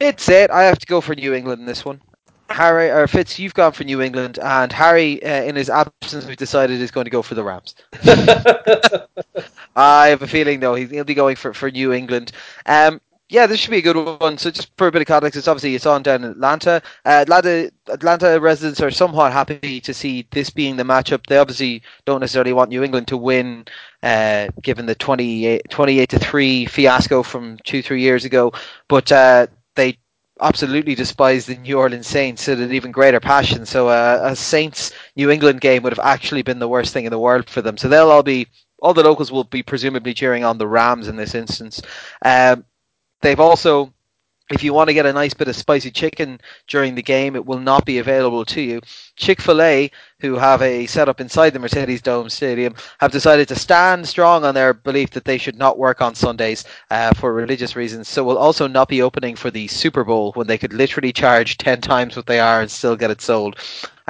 it's it. I have to go for New England in this one. Harry or Fitz, you've gone for New England, and Harry, uh, in his absence, we've decided is going to go for the Rams. I have a feeling though he'll be going for for New England. Um, yeah, this should be a good one. So, just for a bit of context, it's obviously it's on down in Atlanta. Uh, Atlanta, Atlanta residents are somewhat happy to see this being the matchup. They obviously don't necessarily want New England to win, uh, given the 28, 28 to three fiasco from two three years ago. But uh, they absolutely despise the New Orleans Saints at an even greater passion. So uh, a Saints New England game would have actually been the worst thing in the world for them. So they'll all be all the locals will be presumably cheering on the Rams in this instance. Um, they've also if you want to get a nice bit of spicy chicken during the game, it will not be available to you. Chick fil A, who have a setup inside the Mercedes Dome Stadium, have decided to stand strong on their belief that they should not work on Sundays uh, for religious reasons. So, will also not be opening for the Super Bowl when they could literally charge 10 times what they are and still get it sold.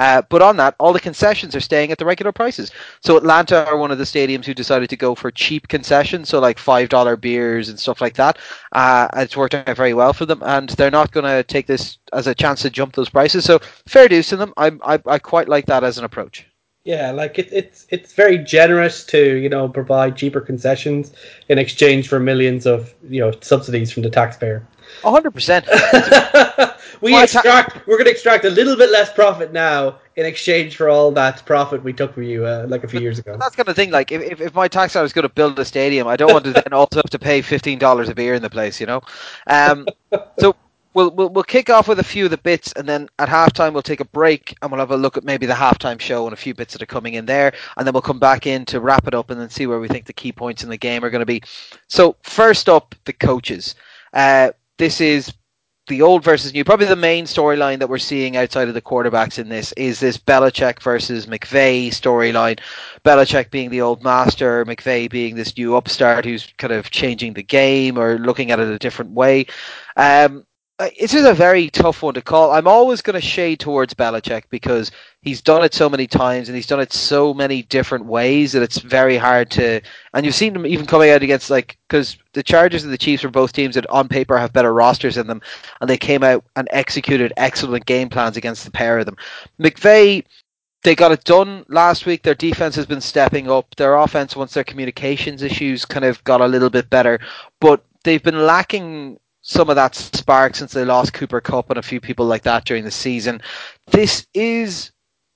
Uh, but on that, all the concessions are staying at the regular prices. So Atlanta are one of the stadiums who decided to go for cheap concessions, so like five dollar beers and stuff like that. Uh, it's worked out very well for them, and they're not going to take this as a chance to jump those prices. So fair dues to them. I, I, I quite like that as an approach. Yeah, like it, it's it's very generous to you know provide cheaper concessions in exchange for millions of you know subsidies from the taxpayer hundred percent. We extract. we're going to extract a little bit less profit now in exchange for all that profit we took from you uh, like a few years ago. That's kind of thing. Like if, if my tax was going to build a stadium, I don't want to then also have to pay fifteen dollars a beer in the place. You know. Um, so we'll, we'll we'll kick off with a few of the bits, and then at halftime we'll take a break and we'll have a look at maybe the halftime show and a few bits that are coming in there, and then we'll come back in to wrap it up and then see where we think the key points in the game are going to be. So first up, the coaches. Uh, this is the old versus new. Probably the main storyline that we're seeing outside of the quarterbacks in this is this Belichick versus McVay storyline. Belichick being the old master, McVay being this new upstart who's kind of changing the game or looking at it a different way. Um, it's is a very tough one to call. I'm always going to shade towards Belichick because he's done it so many times and he's done it so many different ways that it's very hard to. And you've seen him even coming out against like because the Chargers and the Chiefs were both teams that on paper have better rosters in them, and they came out and executed excellent game plans against the pair of them. McVay. They got it done last week. Their defense has been stepping up. Their offense, once their communications issues kind of got a little bit better, but they've been lacking some of that spark since they lost Cooper Kupp and a few people like that during the season. This is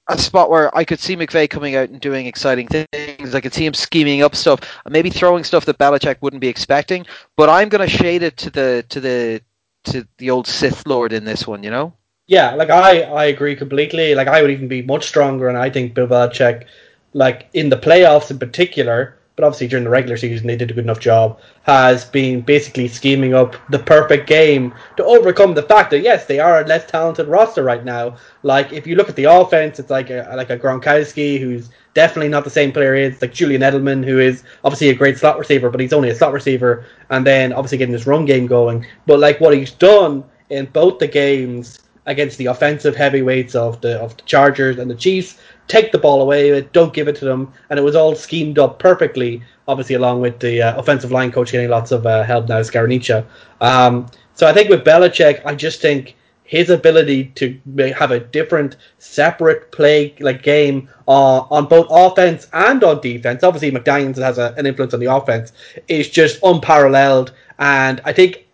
a spot where I could see McVay coming out and doing exciting things. I could see him scheming up stuff and maybe throwing stuff that Belichick wouldn't be expecting. But I'm going to shade it to the to the to the old Sith Lord in this one. You know? Yeah, like I I agree completely. Like I would even be much stronger, and I think Bill Belichick, like in the playoffs in particular, but obviously during the regular season they did a good enough job, has been basically scheming up the perfect game to overcome the fact that yes, they are a less talented roster right now. Like if you look at the offense, it's like a like a Gronkowski who's definitely not the same player It's like Julian Edelman who is obviously a great slot receiver, but he's only a slot receiver, and then obviously getting this run game going. But like what he's done in both the games against the offensive heavyweights of the of the Chargers and the Chiefs take the ball away, don't give it to them, and it was all schemed up perfectly. Obviously, along with the uh, offensive line coach getting lots of uh, help now, Scarnecchia. Um, so I think with Belichick, I just think his ability to have a different, separate play like game uh, on both offense and on defense. Obviously, McDaniels has a, an influence on the offense. Is just unparalleled, and I think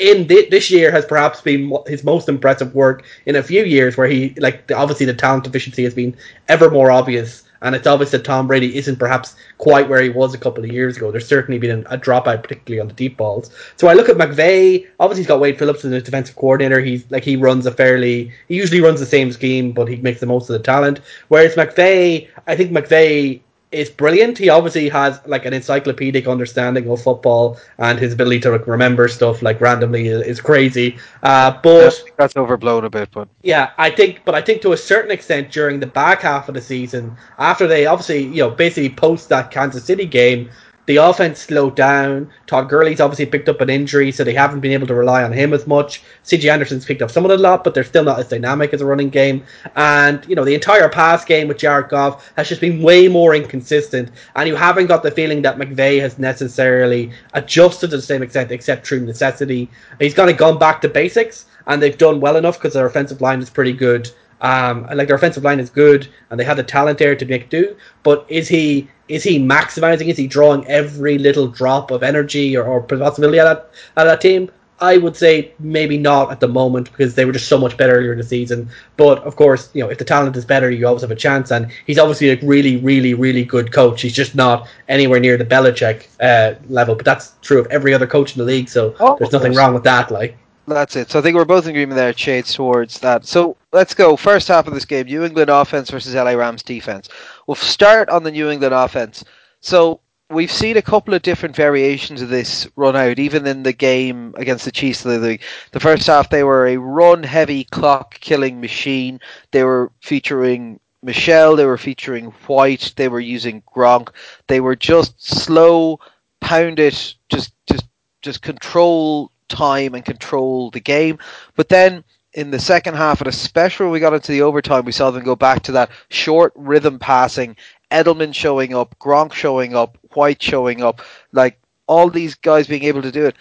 in th- this year has perhaps been his most impressive work in a few years, where he like obviously the talent deficiency has been ever more obvious, and it's obvious that Tom Brady isn't perhaps quite where he was a couple of years ago. There's certainly been a, dropout, particularly on the deep balls. So I look at McVay. Obviously, he's got Wade Phillips as his defensive coordinator. He's like he runs a fairly he usually runs the same scheme, but he makes the most of the talent. Whereas McVay, I think McVay is brilliant. He obviously has like an encyclopedic understanding of football, and his ability to remember stuff like randomly is, is crazy. Uh, but that's overblown a bit. But yeah, I think, but I think to a certain extent during the back half of the season, after they obviously you know basically post that Kansas City game, the offense slowed down. Todd Gurley's obviously picked up an injury, so they haven't been able to rely on him as much. CJ Anderson's picked up some of the lot, but they're still not as dynamic as a running game. And you know, the entire pass game with Jared Goff has just been way more inconsistent, and you haven't got the feeling that McVay has necessarily adjusted to the same extent, except through necessity. He's kind of gone back to basics, and they've done well enough because their offensive line is pretty good. Um, like their offensive line is good, and they had the talent there to make do. But is he is he maximizing? Is he drawing every little drop of energy or, or possibility at that at that team? I would say maybe not at the moment because they were just so much better earlier in the season. But of course, you know, if the talent is better, you always have a chance. And he's obviously a really, really, really good coach. He's just not anywhere near the Belichick uh, level. But that's true of every other coach in the league. So oh, there's nothing wrong with that. Like that's it. So I think we're both in agreement there, shades towards that. So let's go. First half of this game, New England offense versus LA Rams defense. We'll start on the New England offense. So we've seen a couple of different variations of this run out, even in the game against the Chiefs. The, the first half, they were a run heavy clock killing machine. They were featuring Michel, they were featuring White, they were using Gronk. They were just slow, pound it, just just just control time and control the game. But then in the second half, and especially when we got into the overtime, we saw them go back to that short rhythm passing. Edelman showing up, Gronk showing up, White showing up, like all these guys being able to do it.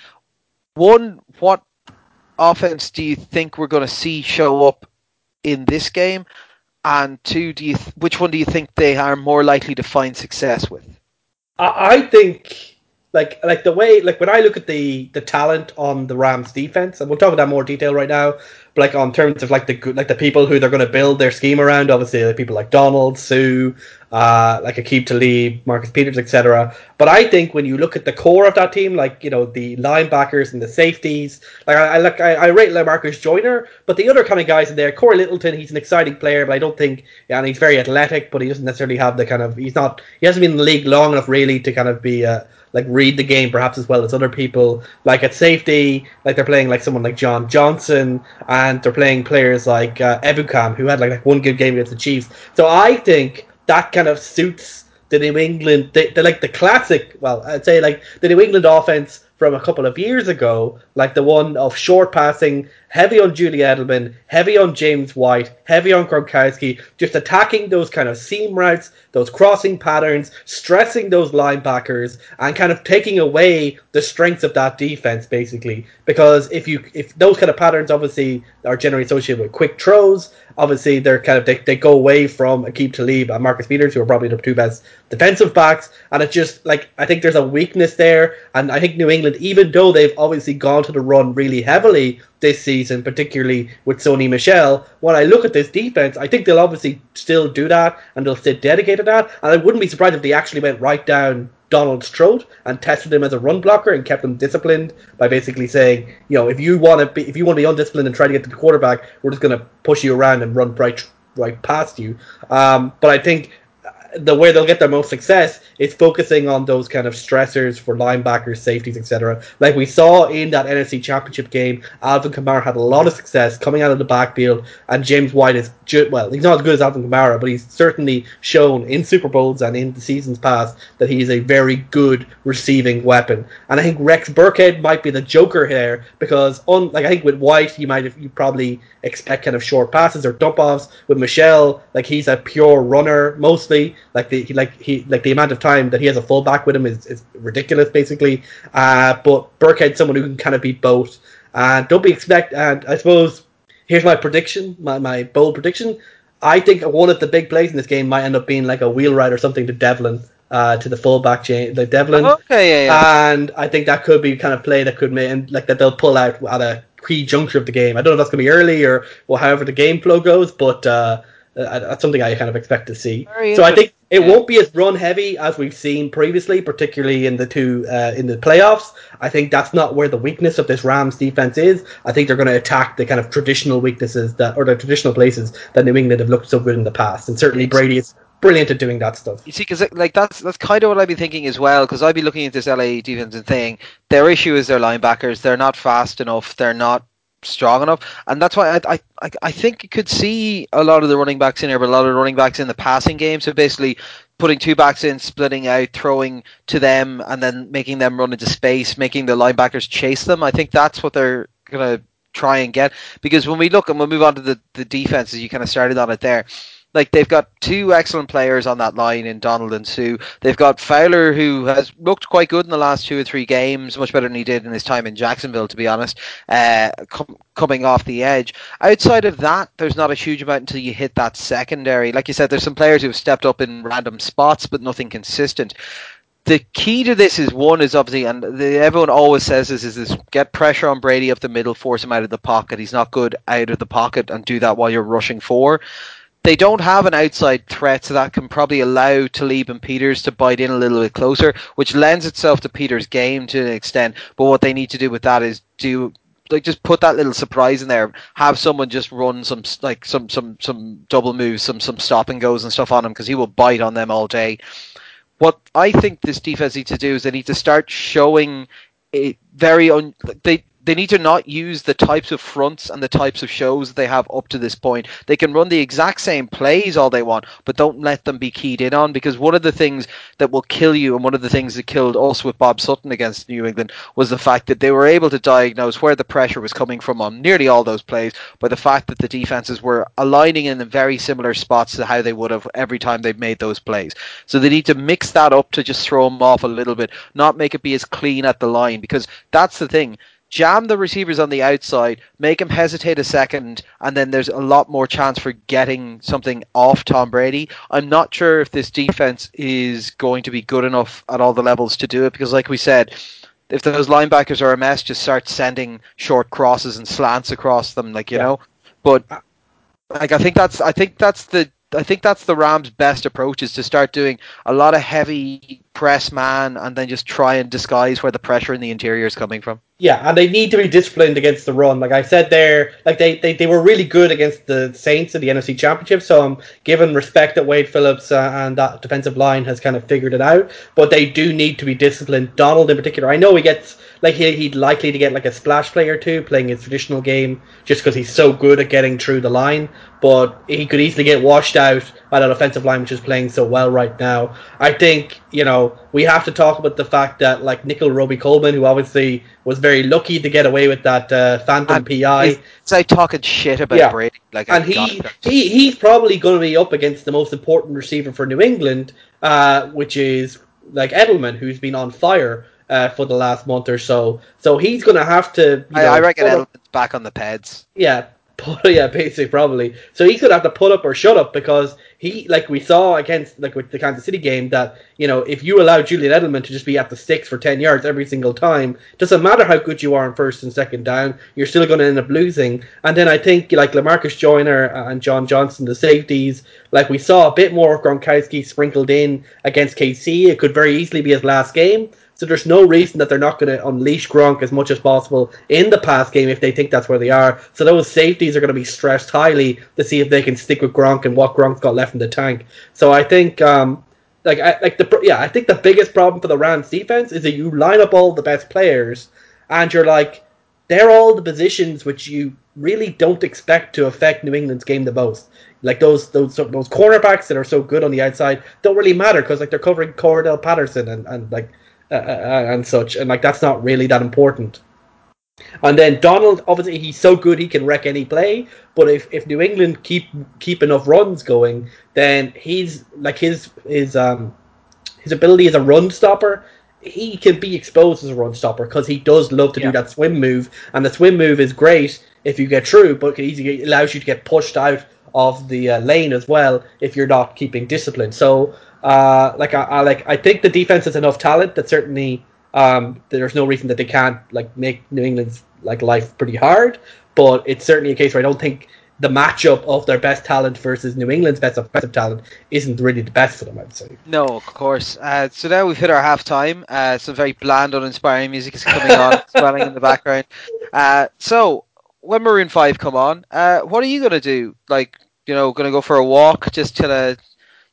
One, what offense do you think we're going to see show up in this game? And two, do you th- which one do you think they are more likely to find success with? I think like like the way like when I look at the the talent on the Rams defense, and we'll talk about that more detail right now. But like on terms of like the like the people who they're going to build their scheme around, obviously like people like Donald, Suh, uh, like Aqib Talib, Marcus Peters, etc. But I think when you look at the core of that team, like you know the linebackers and the safeties, like I, I like I, I rate Lamarcus Joyner, but the other kind of guys in there, Cory Littleton, he's an exciting player, but I don't think, yeah, and he's very athletic, but he doesn't necessarily have the kind of he's not he hasn't been in the league long enough really to kind of be. Uh, like read the game perhaps as well as other people. Like at safety, like they're playing like someone like John Johnson, and they're playing players like uh, Ebukam, who had like, like one good game against the Chiefs. So I think that kind of suits the New England, the, the like the classic. Well, I'd say like the New England offense from a couple of years ago, like the one of short passing, heavy on Julie Edelman, heavy on James White, heavy on Gronkowski, just attacking those kind of seam routes, those crossing patterns, stressing those linebackers, and kind of taking away the strengths of that defense, basically. Because if you if those kind of patterns obviously are generally associated with quick throws, obviously they're kind of they, they go away from Aqib Talib and Marcus Peters, who are probably the two best defensive backs, and it's just like I think there's a weakness there, and I think New England, even though they've obviously gone to run really heavily this season, particularly with Sony Michel. when I look at this defense, I think they'll obviously still do that and they'll stay dedicated to that, and I wouldn't be surprised if they actually went right down Donald's throat and tested him as a run blocker and kept him disciplined by basically saying, you know, if you want to be if you want to be undisciplined and try to get to the quarterback, we're just going to push you around and run right right past you. Um, but I think the way they'll get their most success is focusing on those kind of stressors for linebackers, safeties, etc. Like we saw in that NFC Championship game, Alvin Kamara had a lot of success coming out of the backfield, and James White is well, he's not as good as Alvin Kamara, but he's certainly shown in Super Bowls and in the seasons past that he is a very good receiving weapon. And I think Rex Burkhead might be the joker here because on like I think with White, you might have, you probably expect kind of short passes or dump offs. With Michel, like he's a pure runner mostly. Like the he, like he like the amount of time that he has a fullback with him is, is ridiculous, basically. Uh, but Burkhead's someone who can kind of be both. And don't be expect. And I suppose here's my prediction, my my bold prediction. I think one of the big plays in this game might end up being like a wheel ride or something to Develin. Uh, to the fullback chain, like Develin. Okay, yeah, yeah. And I think that could be kind of play that could make, and like that they'll pull out at a key juncture of the game. I don't know if that's going to be early or, or however the game flow goes, but uh, uh, that's something I kind of expect to see. So I think it won't be as run heavy as we've seen previously, particularly in the two uh, in the playoffs. I think that's not where the weakness of this Rams defense is. I think they're going to attack the kind of traditional weaknesses that, or the traditional places that New England have looked so good in the past, and certainly Brady is brilliant at doing that stuff. You see, because like that's that's kind of what I'd be thinking as well. Because I'd be looking at this LA defense and saying their issue is their linebackers. They're not fast enough. They're not strong enough, and that's why I, I I think you could see a lot of the running backs in here, but a lot of running backs in the passing game. So basically, putting two backs in, splitting out, throwing to them, and then making them run into space, making the linebackers chase them. I think that's what they're gonna try and get. Because when we look and we'll move on to the the defenses, you kind of started on it there like they've got two excellent players on that line in Donald and Suh. They've got Fowler who has looked quite good in the last two or three games, much better than he did in his time in Jacksonville, to be honest. Uh, com- coming off the edge. Outside of that, there's not a huge amount until you hit that secondary. Like you said, there's some players who've stepped up in random spots, but nothing consistent the key to this is one is obviously, and the, everyone always says this is this: get pressure on Brady up the middle, force him out of the pocket. He's not good out of the pocket, and do that while you're rushing for they don't have an outside threat, so that can probably allow Talib and Peters to bite in a little bit closer, which lends itself to Peters' game to an extent. But what they need to do with that is do like just put that little surprise in there. Have someone just run some like some some some double moves, some some stop and goes and stuff on him because he will bite on them all day. What I think this defense needs to do is they need to start showing a very un- they they need to not use the types of fronts and the types of shows they have up to this point. They can run the exact same plays all they want, but don't let them be keyed in on because one of the things that will kill you and one of the things that killed us with Bob Sutton against New England was the fact that they were able to diagnose where the pressure was coming from on nearly all those plays by the fact that the defenses were aligning in very similar spots to how they would have every time they made those plays. So they need to mix that up to just throw them off a little bit, not make it be as clean at the line because that's the thing jam the receivers on the outside, make them hesitate a second, and then there's a lot more chance for getting something off Tom Brady. I'm not sure if this defense is going to be good enough at all the levels to do it because, like we said, if those linebackers are a mess, just start sending short crosses and slants across them, like you yeah. know. But like I think that's I think that's the I think that's the Rams' best approach is to start doing a lot of heavy press man and then just try and disguise where the pressure in the interior is coming from. Yeah, and they need to be disciplined against the run. Like I said there, like they, they, they were really good against the Saints in the NFC Championship, so I'm giving respect that Wade Phillips uh, and that defensive line has kind of figured it out. But they do need to be disciplined. Donald in particular, I know he gets like he, he'd likely to get like a splash play or two playing his traditional game just because he's so good at getting through the line. But he could easily get washed out by that offensive line, which is playing so well right now. I think you know we have to talk about the fact that like Nickell Robey-Coleman, who obviously was very lucky to get away with that uh, phantom and PI, it's like talking shit about yeah. Brady. Like, and he, he he's probably going to be up against the most important receiver for New England, uh, which is like Edelman, who's been on fire uh, for the last month or so. So he's going to have to. I, know, I, reckon Edelman's back on the pads. Yeah, yeah, basically probably. So he's going to have to put up or shut up because he, like we saw against like with the Kansas City game, that you know if you allow Julian Edelman to just be at the sticks for ten yards every single time, doesn't matter how good you are in first and second down, you're still going to end up losing. And then I think like Lamarcus Joyner and John Johnson, the safeties, like we saw a bit more of Gronkowski sprinkled in against KC. It could very easily be his last game. So there's no reason that they're not going to unleash Gronk as much as possible in the pass game if they think that's where they are. So those safeties are going to be stressed highly to see if they can stick with Gronk and what Gronk's got left in the tank. So I think, um, like, I, like the yeah, I think the biggest problem for the Rams defense is that you line up all the best players and you're like, they're all the positions which you really don't expect to affect New England's game the most. Like those those those cornerbacks that are so good on the outside don't really matter because like they're covering Cordarrelle Patterson and, and like uh, uh, and such, and like that's not really that important. And then Donald, obviously, he's so good he can wreck any play. But if, if New England keep keep enough runs going, then he's like his his um his ability as a run stopper. He can be exposed as a run stopper because he does love to yeah. do that swim move, and the swim move is great if you get through, but it easily allows you to get pushed out of the uh, lane as well if you're not keeping discipline. So uh, like I, I, like I think the defense has enough talent that certainly um, there's no reason that they can't like make New England's like life pretty hard. But it's certainly a case where I don't think the matchup of their best talent versus New England's best offensive talent isn't really the best for them, I'd say. No, of course. Uh, so now we've hit our half time. Uh, some very bland, uninspiring music is coming on, swelling in the background. Uh, so when Maroon Five come on, uh, what are you gonna do? Like, you know, gonna go for a walk, just to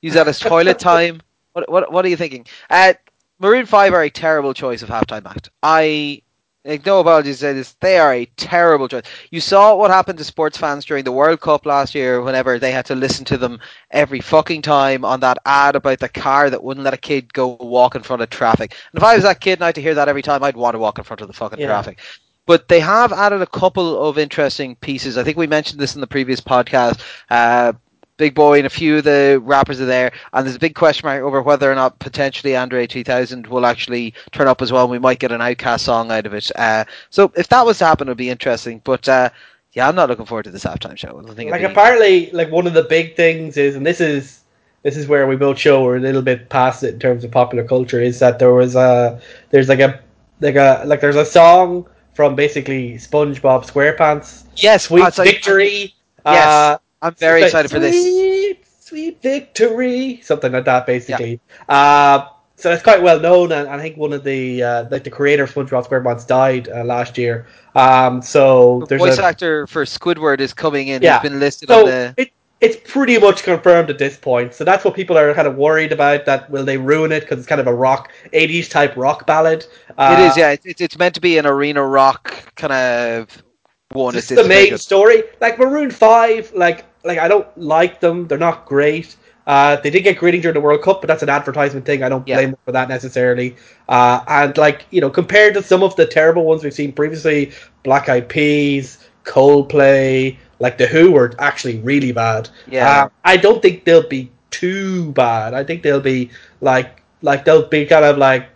use that as toilet time. What what what are you thinking? Uh, Maroon Five are a terrible choice of halftime act. I Like, no apologies to say this. They are a terrible choice. You saw what happened to sports fans during the World Cup last year whenever they had to listen to them every fucking time on that ad about the car that wouldn't let a kid go walk in front of traffic. And if I was that kid and I had to hear that every time, I'd want to walk in front of the fucking Yeah. traffic. But they have added a couple of interesting pieces. I think we mentioned this in the previous podcast. Uh, Big Boi and a few of the rappers are there, and there's a big question mark over whether or not potentially Andre 2000 will actually turn up as well. and We might get an OutKast song out of it. Uh, so if that was to happen, it would be interesting. But uh, yeah, I'm not looking forward to this halftime show. I think like be- apparently, like one of the big things is, and this is this is where we both show we're a little bit past it in terms of popular culture, is that there was a there's like a like a like there's a song from basically SpongeBob SquarePants, yes, Sweet like- Victory. Yes. uh, I'm very Like, excited for this. Sweet, sweet victory, something like that, basically. Uh, so it's quite well known, and I think one of the uh, like the creator of SpongeBob SquarePants died uh, last year. Um, so The there's voice a, actor for Squidward is coming in. Yeah. He's been listed so on the. it, it's pretty much confirmed at this point. So that's what people are kind of worried about. That will they ruin it because it's kind of a rock '80s type rock ballad. Uh, it is, yeah. It's, it's meant to be an arena rock kind of one. It's It's, the main good. story. Like Maroon Five, like like I don't like them. They're not great. Uh, they did get greeting during the World Cup, but that's an advertisement thing. I don't Yeah. blame them for that necessarily. Uh, and like you know, compared to some of the terrible ones we've seen previously, Black Eyed Peas, Coldplay, like the Who were actually really bad. Yeah. Uh, I don't think they'll be too bad. I think they'll be like like they'll be kind of like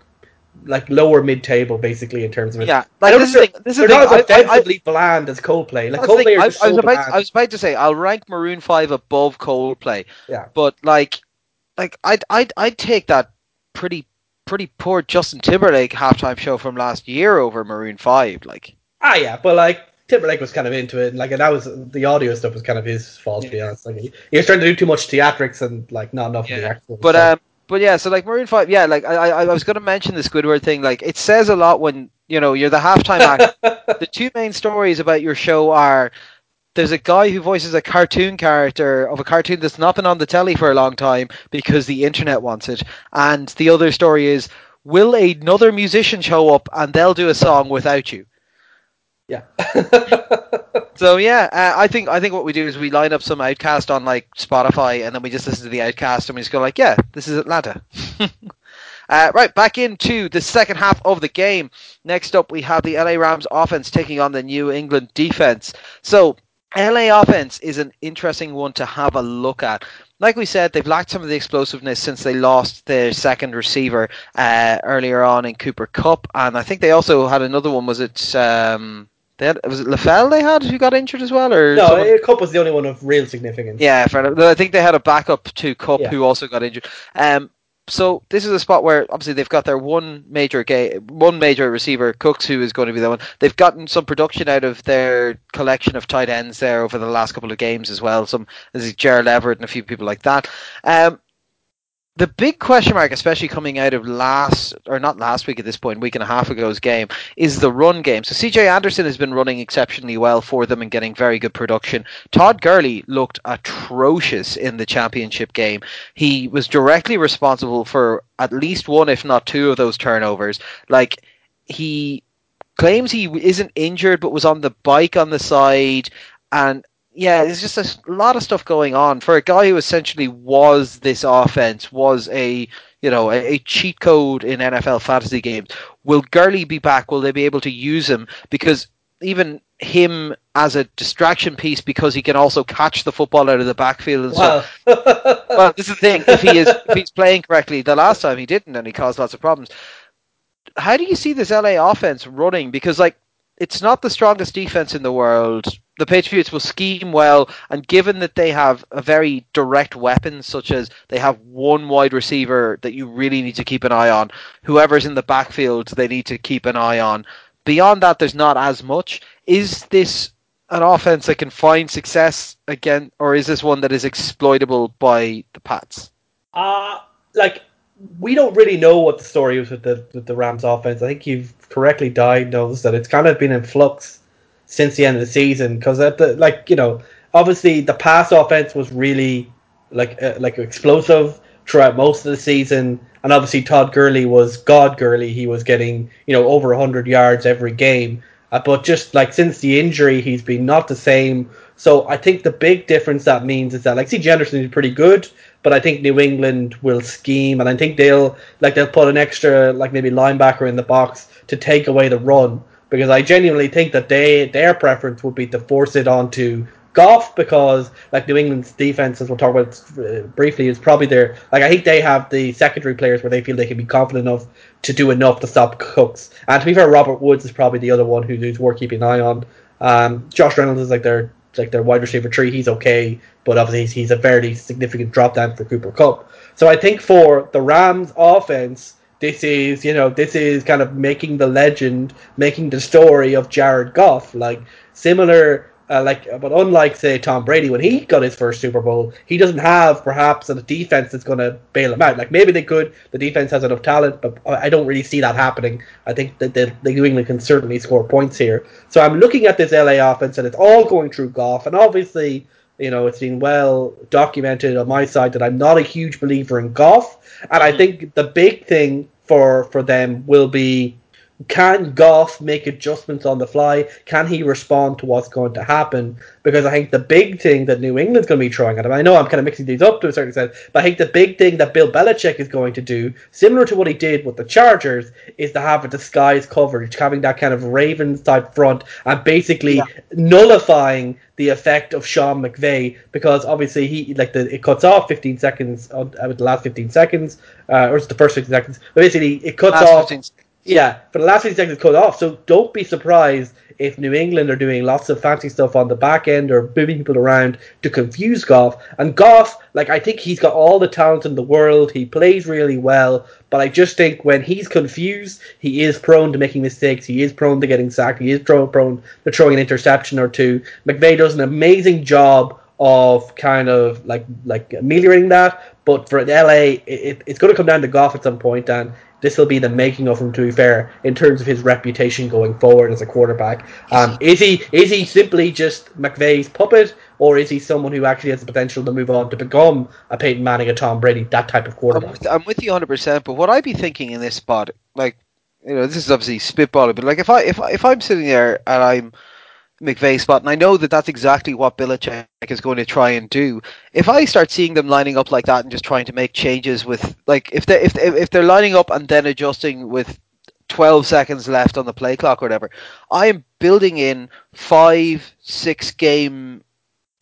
like lower mid table basically in terms of it. Yeah, like this is think the thing. This is they're the thing. not as I- I- I- bland as Coldplay. Like Coldplay thing, are I, I was so about, bland. I was about to say I'll rank Maroon Five above Coldplay. Yeah. But like, like I'd I'd I'd take that pretty pretty poor Justin Timberlake halftime show from last year over Maroon Five. Like, Ah, yeah, but like Timberlake was kind of into it, and like and that was the audio stuff was kind of his fault to be honest. Like he, he was trying to do too much theatrics and like not enough of the actual. but stuff. um, but yeah. So like Maroon Five, yeah. Like I I, I was going to mention the Squidward thing. Like it says a lot when you know you're the halftime act. the two main stories about your show are there's a guy who voices a cartoon character of a cartoon that's not been on the telly for a long time because the internet wants it, and the other story is will another musician show up and they'll do a song without you. Yeah. So yeah, uh, I think I think what we do is we line up some OutKast on like Spotify, and then we just listen to the OutKast, and we just go like, yeah, this is Atlanta. uh, right, back into the second half of the game. Next up, we have the LA Rams offense taking on the New England defense. So LA offense is an interesting one to have a look at. Like we said, they've lacked some of the explosiveness since they lost their second receiver uh, earlier on in Cooper Kupp, and I think they also had another one. Was it? Um, they had, was it LaFell they had who got injured as well, or no, someone- Kupp was the only one of real significance. yeah, fair enough. I think they had a backup to Kupp Yeah. who also got injured. Um, so this is a spot where obviously they've got their one major ga- one major receiver, Cooks, who is going to be the one. They've gotten some production out of their collection of tight ends there over the last couple of games as well. Some is Gerald Everett and a few people like that. Um, the big question mark, especially coming out of last or not last week at this point, week and a half ago's game, is the run game. So CJ Anderson has been running exceptionally well for them and getting very good production. Todd Gurley looked atrocious in the championship game. He was directly responsible for at least one, if not two, of those turnovers. Like he claims he isn't injured, but was on the bike on the side, and yeah, there's just a lot of stuff going on for a guy who essentially was this offense, was a you know a, a cheat code in NFL fantasy games. Will Gurley be back? Will they be able to use him? Because even him as a distraction piece, because he can also catch the football out of the backfield and stuff. Well, Well, this is the thing. If he is, if he's playing correctly, the last time he didn't, and he caused lots of problems. How do you see this LA offense running? Because like, it's not the strongest defense in the world. The Patriots will scheme well, and given that they have a very direct weapon, such as they have one wide receiver that you really need to keep an eye on, whoever's in the backfield, they need to keep an eye on. Beyond that, there's not as much. Is this an offense that can find success again, or is this one that is exploitable by the Pats? uh, like we don't really know what the story is with the with the Rams offense. I think you've correctly diagnosed that it's kind of been in flux since the end of the season because at the like you know obviously the pass offense was really like uh, like explosive throughout most of the season and obviously Todd Gurley was God Gurley. He was getting you know over 100 yards every game. Uh, but just like since the injury, he's been not the same. So I think the big difference that means is that like C.J. Anderson is pretty good, but I think New England will scheme, and I think they'll like they'll put an extra like maybe linebacker in the box to take away the run because I genuinely think that they their preference would be to force it onto Goff because like New England's defense, as we'll talk about uh, briefly, is probably their like I think they have the secondary players where they feel they can be confident enough to do enough to stop Cooks. And to be fair, Robert Woods is probably the other one who, who's worth keeping an eye on. Um, Josh Reynolds is like their like their wide receiver tree. He's okay, but obviously he's, he's a fairly significant drop down for Cooper Kupp. So I think for the Rams offense, this is you know this is kind of making the legend, making the story of Jared Goff. Like similar uh, like, but unlike say Tom Brady, when he got his first Super Bowl, he doesn't have perhaps a defense that's going to bail him out. Like maybe they could. The defense has enough talent, but I don't really see that happening. I think that the, the New England can certainly score points here. So I'm looking at this LA offense, and it's all going through Goff. and obviously. You know, it's been well documented on my side that I'm not a huge believer in Goff, and I think the big thing for for them will be can Goff make adjustments on the fly? Can he respond to what's going to happen? Because I think the big thing that New England's going to be throwing at him, I know I'm kind of mixing these up to a certain extent, but I think the big thing that Bill Belichick is going to do, similar to what he did with the Chargers, is to have a disguise coverage, having that kind of Ravens type front, and basically yeah. nullifying the effect of Sean McVay because obviously he like the it cuts off 15 seconds uh, with the last 15 seconds, uh, or it's the first 15 seconds, but basically it cuts last off. 15 yeah, for the last 50 seconds cut off. So don't be surprised if New England are doing lots of fancy stuff on the back end or moving people around to confuse Goff. And Goff, like I think he's got all the talent in the world. He plays really well, but I just think when he's confused, he is prone to making mistakes. He is prone to getting sacked. He is prone to throwing an interception or two. McVay does an amazing job of kind of like like ameliorating that. But for LA, it, it's going to come down to Goff at some point, and this will be the making of him. To be fair, in terms of his reputation going forward as a quarterback, um, is he is he simply just McVay's puppet, or is he someone who actually has the potential to move on to become a Peyton Manning, a Tom Brady, that type of quarterback? I'm with, I'm with you 100. percent But what I'd be thinking in this spot, like you know, this is obviously spitballing, but like if I if if I'm sitting there and I'm McVay spot, and I know that that's exactly what Belichick is going to try and do. If I start seeing them lining up like that and just trying to make changes with, like, if they if if they're lining up and then adjusting with 12 seconds left on the play clock or whatever, I am building in five, six game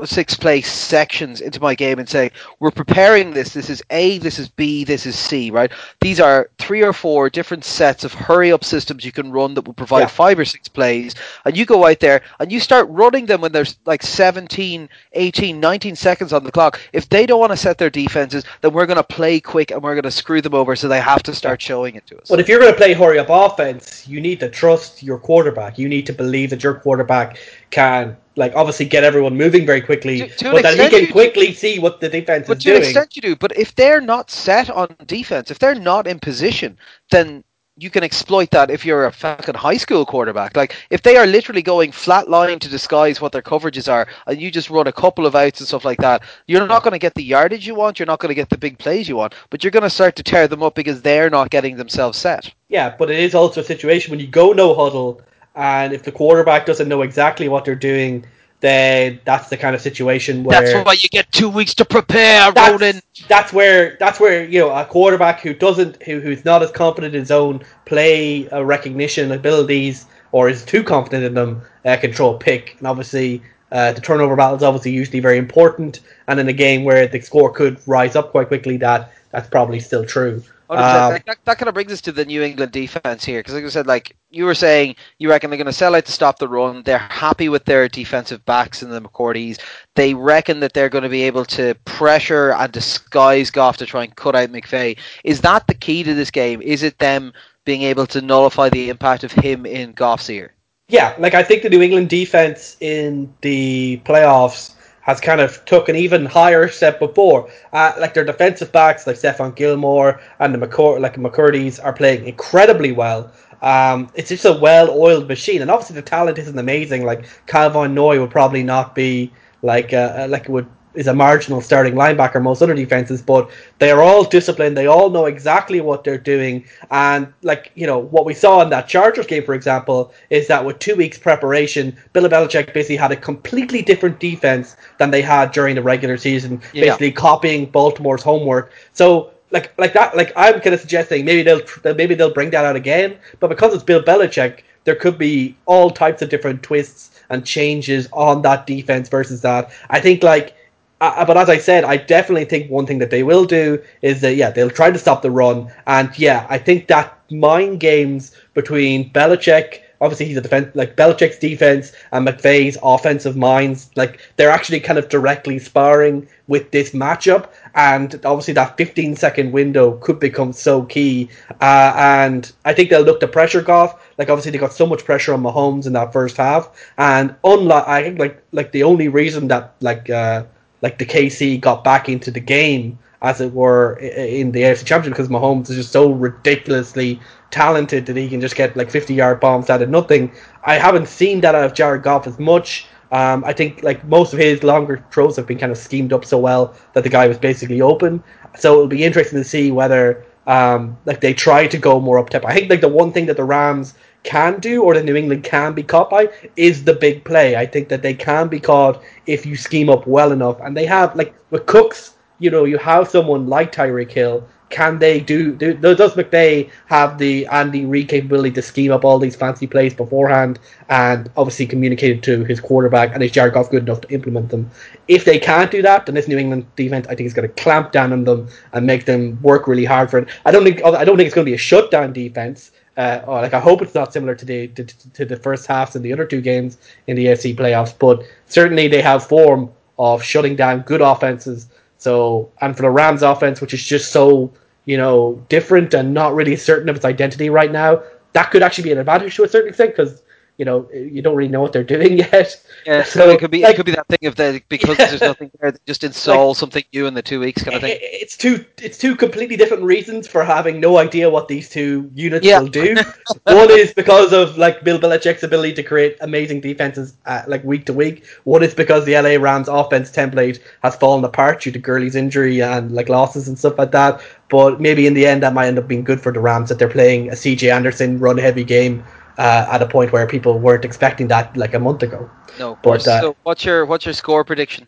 six place sections into my game and say we're preparing this. This is a this is b this is c right? These are three or four different sets of hurry up systems you can run that will provide yeah. five or six plays. And you go out there and you start running them when there's like 17 18 19 seconds on the clock. If they don't want to set their defenses then we're going to play quick and we're going to screw them over so they have to start showing it to us. But if you're going to play hurry up offense you need to trust your quarterback. You need to believe that your quarterback can like obviously get everyone moving very quickly, to, to but that he can quickly do. see what the defense but is to doing. An extent you do, but if they're not set on defense, if they're not in position, then you can exploit that if you're a fucking high school quarterback. Like if they are literally going flat line to disguise what their coverages are, and you just run a couple of outs and stuff like that, you're not going to get the yardage you want. You're not going to get the big plays you want, but you're going to start to tear them up because they're not getting themselves set. Yeah, but it is also a situation when you go no huddle and if the quarterback doesn't know exactly what they're doing, then that's the kind of situation where that's why you get two weeks to prepare, that's, Ronan. That's where that's where you know a quarterback who doesn't who who's not as confident in his own play uh, recognition abilities or is too confident in them uh, can throw a pick, and obviously. Uh, the turnover battle is obviously usually very important, and in a game where the score could rise up quite quickly, that that's probably still true. Um, that, that, kind of brings us to the New England defense here, because like I said, like you were saying, you reckon they're going to sell out to stop the run. They're happy with their defensive backs and the McCourties. They reckon that they're going to be able to pressure and disguise Goff to try and cut out McVay. Is that the key to this game? Is it them being able to nullify the impact of him in Goff's ear? Yeah, like I think the New England defense in the playoffs has kind of took an even higher step before. Uh, like their defensive backs, like Stephon Gilmore and the McCour- like McCourties, are playing incredibly well. Um, it's just a well-oiled machine, and obviously the talent isn't amazing. Like Van Noy would probably not be like uh, uh like would is a marginal starting linebacker most other defenses, but they are all disciplined. They all know exactly what they're doing. And like, you know, what we saw in that Chargers game, for example, is that with two weeks preparation, Bill Belichick basically had a completely different defense than they had during the regular season, yeah. basically copying Baltimore's homework. So like like that like I'm kind of suggesting maybe they'll maybe they'll bring that out again, but because it's Bill Belichick, there could be all types of different twists and changes on that defense versus that. I think like uh, but as I said, I definitely think one thing that they will do is that yeah, they'll try to stop the run, and yeah, I think that mind games between Belichick, obviously he's a defense like Belichick's defense and McVay's offensive minds, like they're actually kind of directly sparring with this matchup, and obviously that 15 second window could become so key. Uh, and I think they'll look to pressure Goff. Like obviously they got so much pressure on Mahomes in that first half, and unlike I think like like the only reason that like. Uh, like the KC got back into the game, as it were, in the AFC Championship because Mahomes is just so ridiculously talented that he can just get like 50 yard bombs out of nothing. I haven't seen that out of Jared Goff as much. Um, I think like most of his longer throws have been kind of schemed up so well that the guy was basically open. So it'll be interesting to see whether um, like they try to go more up tempo. I think like the one thing that the Rams can do or that New England can be caught by is the big play. I think that they can be caught if you scheme up well enough. And they have, like, with Cooks, you know, you have someone like Tyreek Hill. Can they do, do does McVay have the Andy Reid capability to scheme up all these fancy plays beforehand and obviously communicate it to his quarterback and is Jared Goff good enough to implement them? If they can't do that, then this New England defense I think is going to clamp down on them and make them work really hard for it. I don't think I don't think it's going to be a shutdown defense uh, like I hope it's not similar to the to, to, the first halves in the other two games in the AFC playoffs, but certainly they have form of shutting down good offenses. So and for the Rams offense, which is just so you know different and not really certain of its identity right now, that could actually be an advantage to a certain extent because you know you don't really know what they're doing yet. Yeah, so it could be like, it could be that thing of the because yeah. there's nothing there, they just install like, something new in the two weeks kind of thing. It's two it's two completely different reasons for having no idea what these two units yeah. will do. One is because of like Bill Belichick's ability to create amazing defenses uh, like week to week. One is because the LA Rams offense template has fallen apart due to Gurley's injury and like losses and stuff like that. But maybe in the end that might end up being good for the Rams that they're playing a CJ Anderson run heavy game uh, at a point where people weren't expecting that like a month ago. No, of course. But, uh, so what's your what's your score prediction?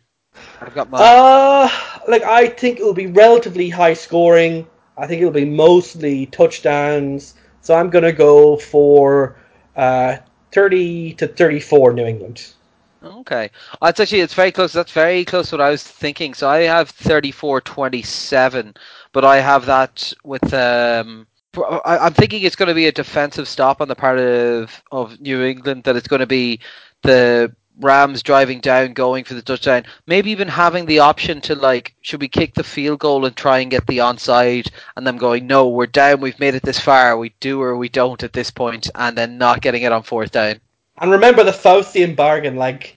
I've got mine. Uh, like I think it will be relatively high scoring. I think it'll be mostly touchdowns. So I'm gonna go for uh, 30 to 34 New England. Okay, that's actually it's very close. That's very close to what I was thinking. So I have 34-27, but I have that with um, I'm thinking it's going to be a defensive stop on the part of, of New England, that it's going to be the Rams driving down, going for the touchdown, maybe even having the option to like, should we kick the field goal and try and get the onside, and them going, no, we're down, we've made it this far, we do or we don't at this point, and then not getting it on fourth down. And remember the Faustian bargain, like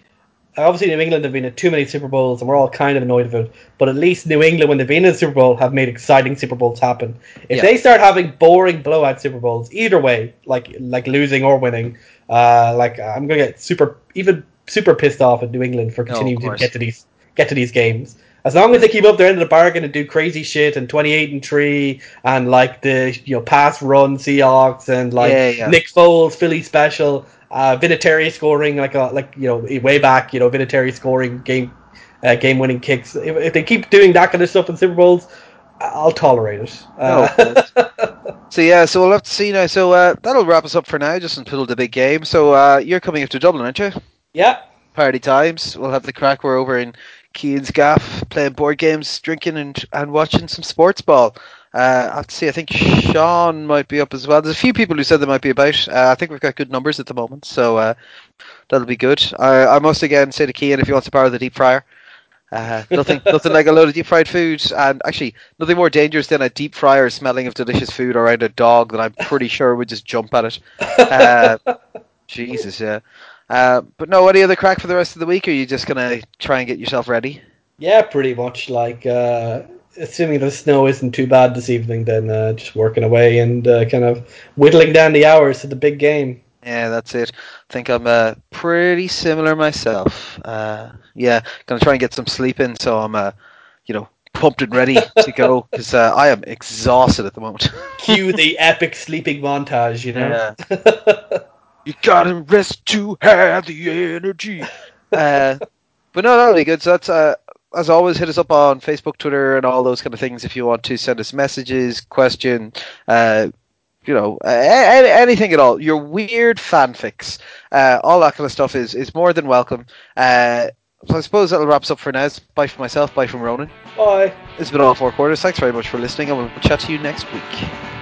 obviously New England have been in too many Super Bowls and we're all kind of annoyed with it. But at least New England, when they've been in the Super Bowl, have made exciting Super Bowls happen. If yeah. they start having boring blowout Super Bowls, either way, like like losing or winning, uh, like I'm gonna get super even super pissed off at New England for continuing to get to these get to these games. As long as they keep up their end of the bargain and do crazy shit and twenty eight and three and like the you know pass run Seahawks and like yeah, yeah. Nick Foles Philly special, uh, Vinatieri scoring like a like you know way back, you know Vinatieri scoring game uh, game winning kicks. If, if, they keep doing that kind of stuff in Super Bowls, I'll tolerate it. Uh, so yeah, so we'll have to see now. So uh, that'll wrap us up for now, just until the big game. So uh, you're coming up to Dublin, aren't you? Yeah. Party times. We'll have the crack. We're over in Keane's Gaff playing board games, drinking, and and watching some sports ball. Uh, I have to see. I think Sean might be up as well. There's a few people who said they might be about. Uh, I think we've got good numbers at the moment, so uh, that'll be good. I, I must again say to Keane if he wants to borrow the deep fryer. Uh, nothing, nothing like a load of deep fried food, and actually nothing more dangerous than a deep fryer smelling of delicious food around a dog that I'm pretty sure would just jump at it. Uh, Jesus, yeah. Uh, but no, any other crack for the rest of the week? Or are you just gonna try and get yourself ready? Yeah, pretty much. Like assuming the snow isn't too bad this evening, then uh, just working away and uh, kind of whittling down the hours to the big game. Yeah, that's it. I think I'm uh, pretty similar myself. Uh, yeah, gonna try and get some sleep in, so I'm, uh, you know, pumped and ready to go because uh, I am exhausted at the moment. Cue the epic sleeping montage, you know. Yeah. you gotta rest to have the energy. Uh, but no, that'll be good. So that's uh, as always, hit us up on Facebook, Twitter, and all those kind of things if you want to send us messages, question, uh, you know, anything at all. Your weird fanfics, uh, all that kind of stuff is is more than welcome. Uh, so I suppose that'll wrap us up for now. Bye from myself. Bye from Ronan. Bye. It's been all four quarters. Thanks very much for listening, and we'll chat to you next week.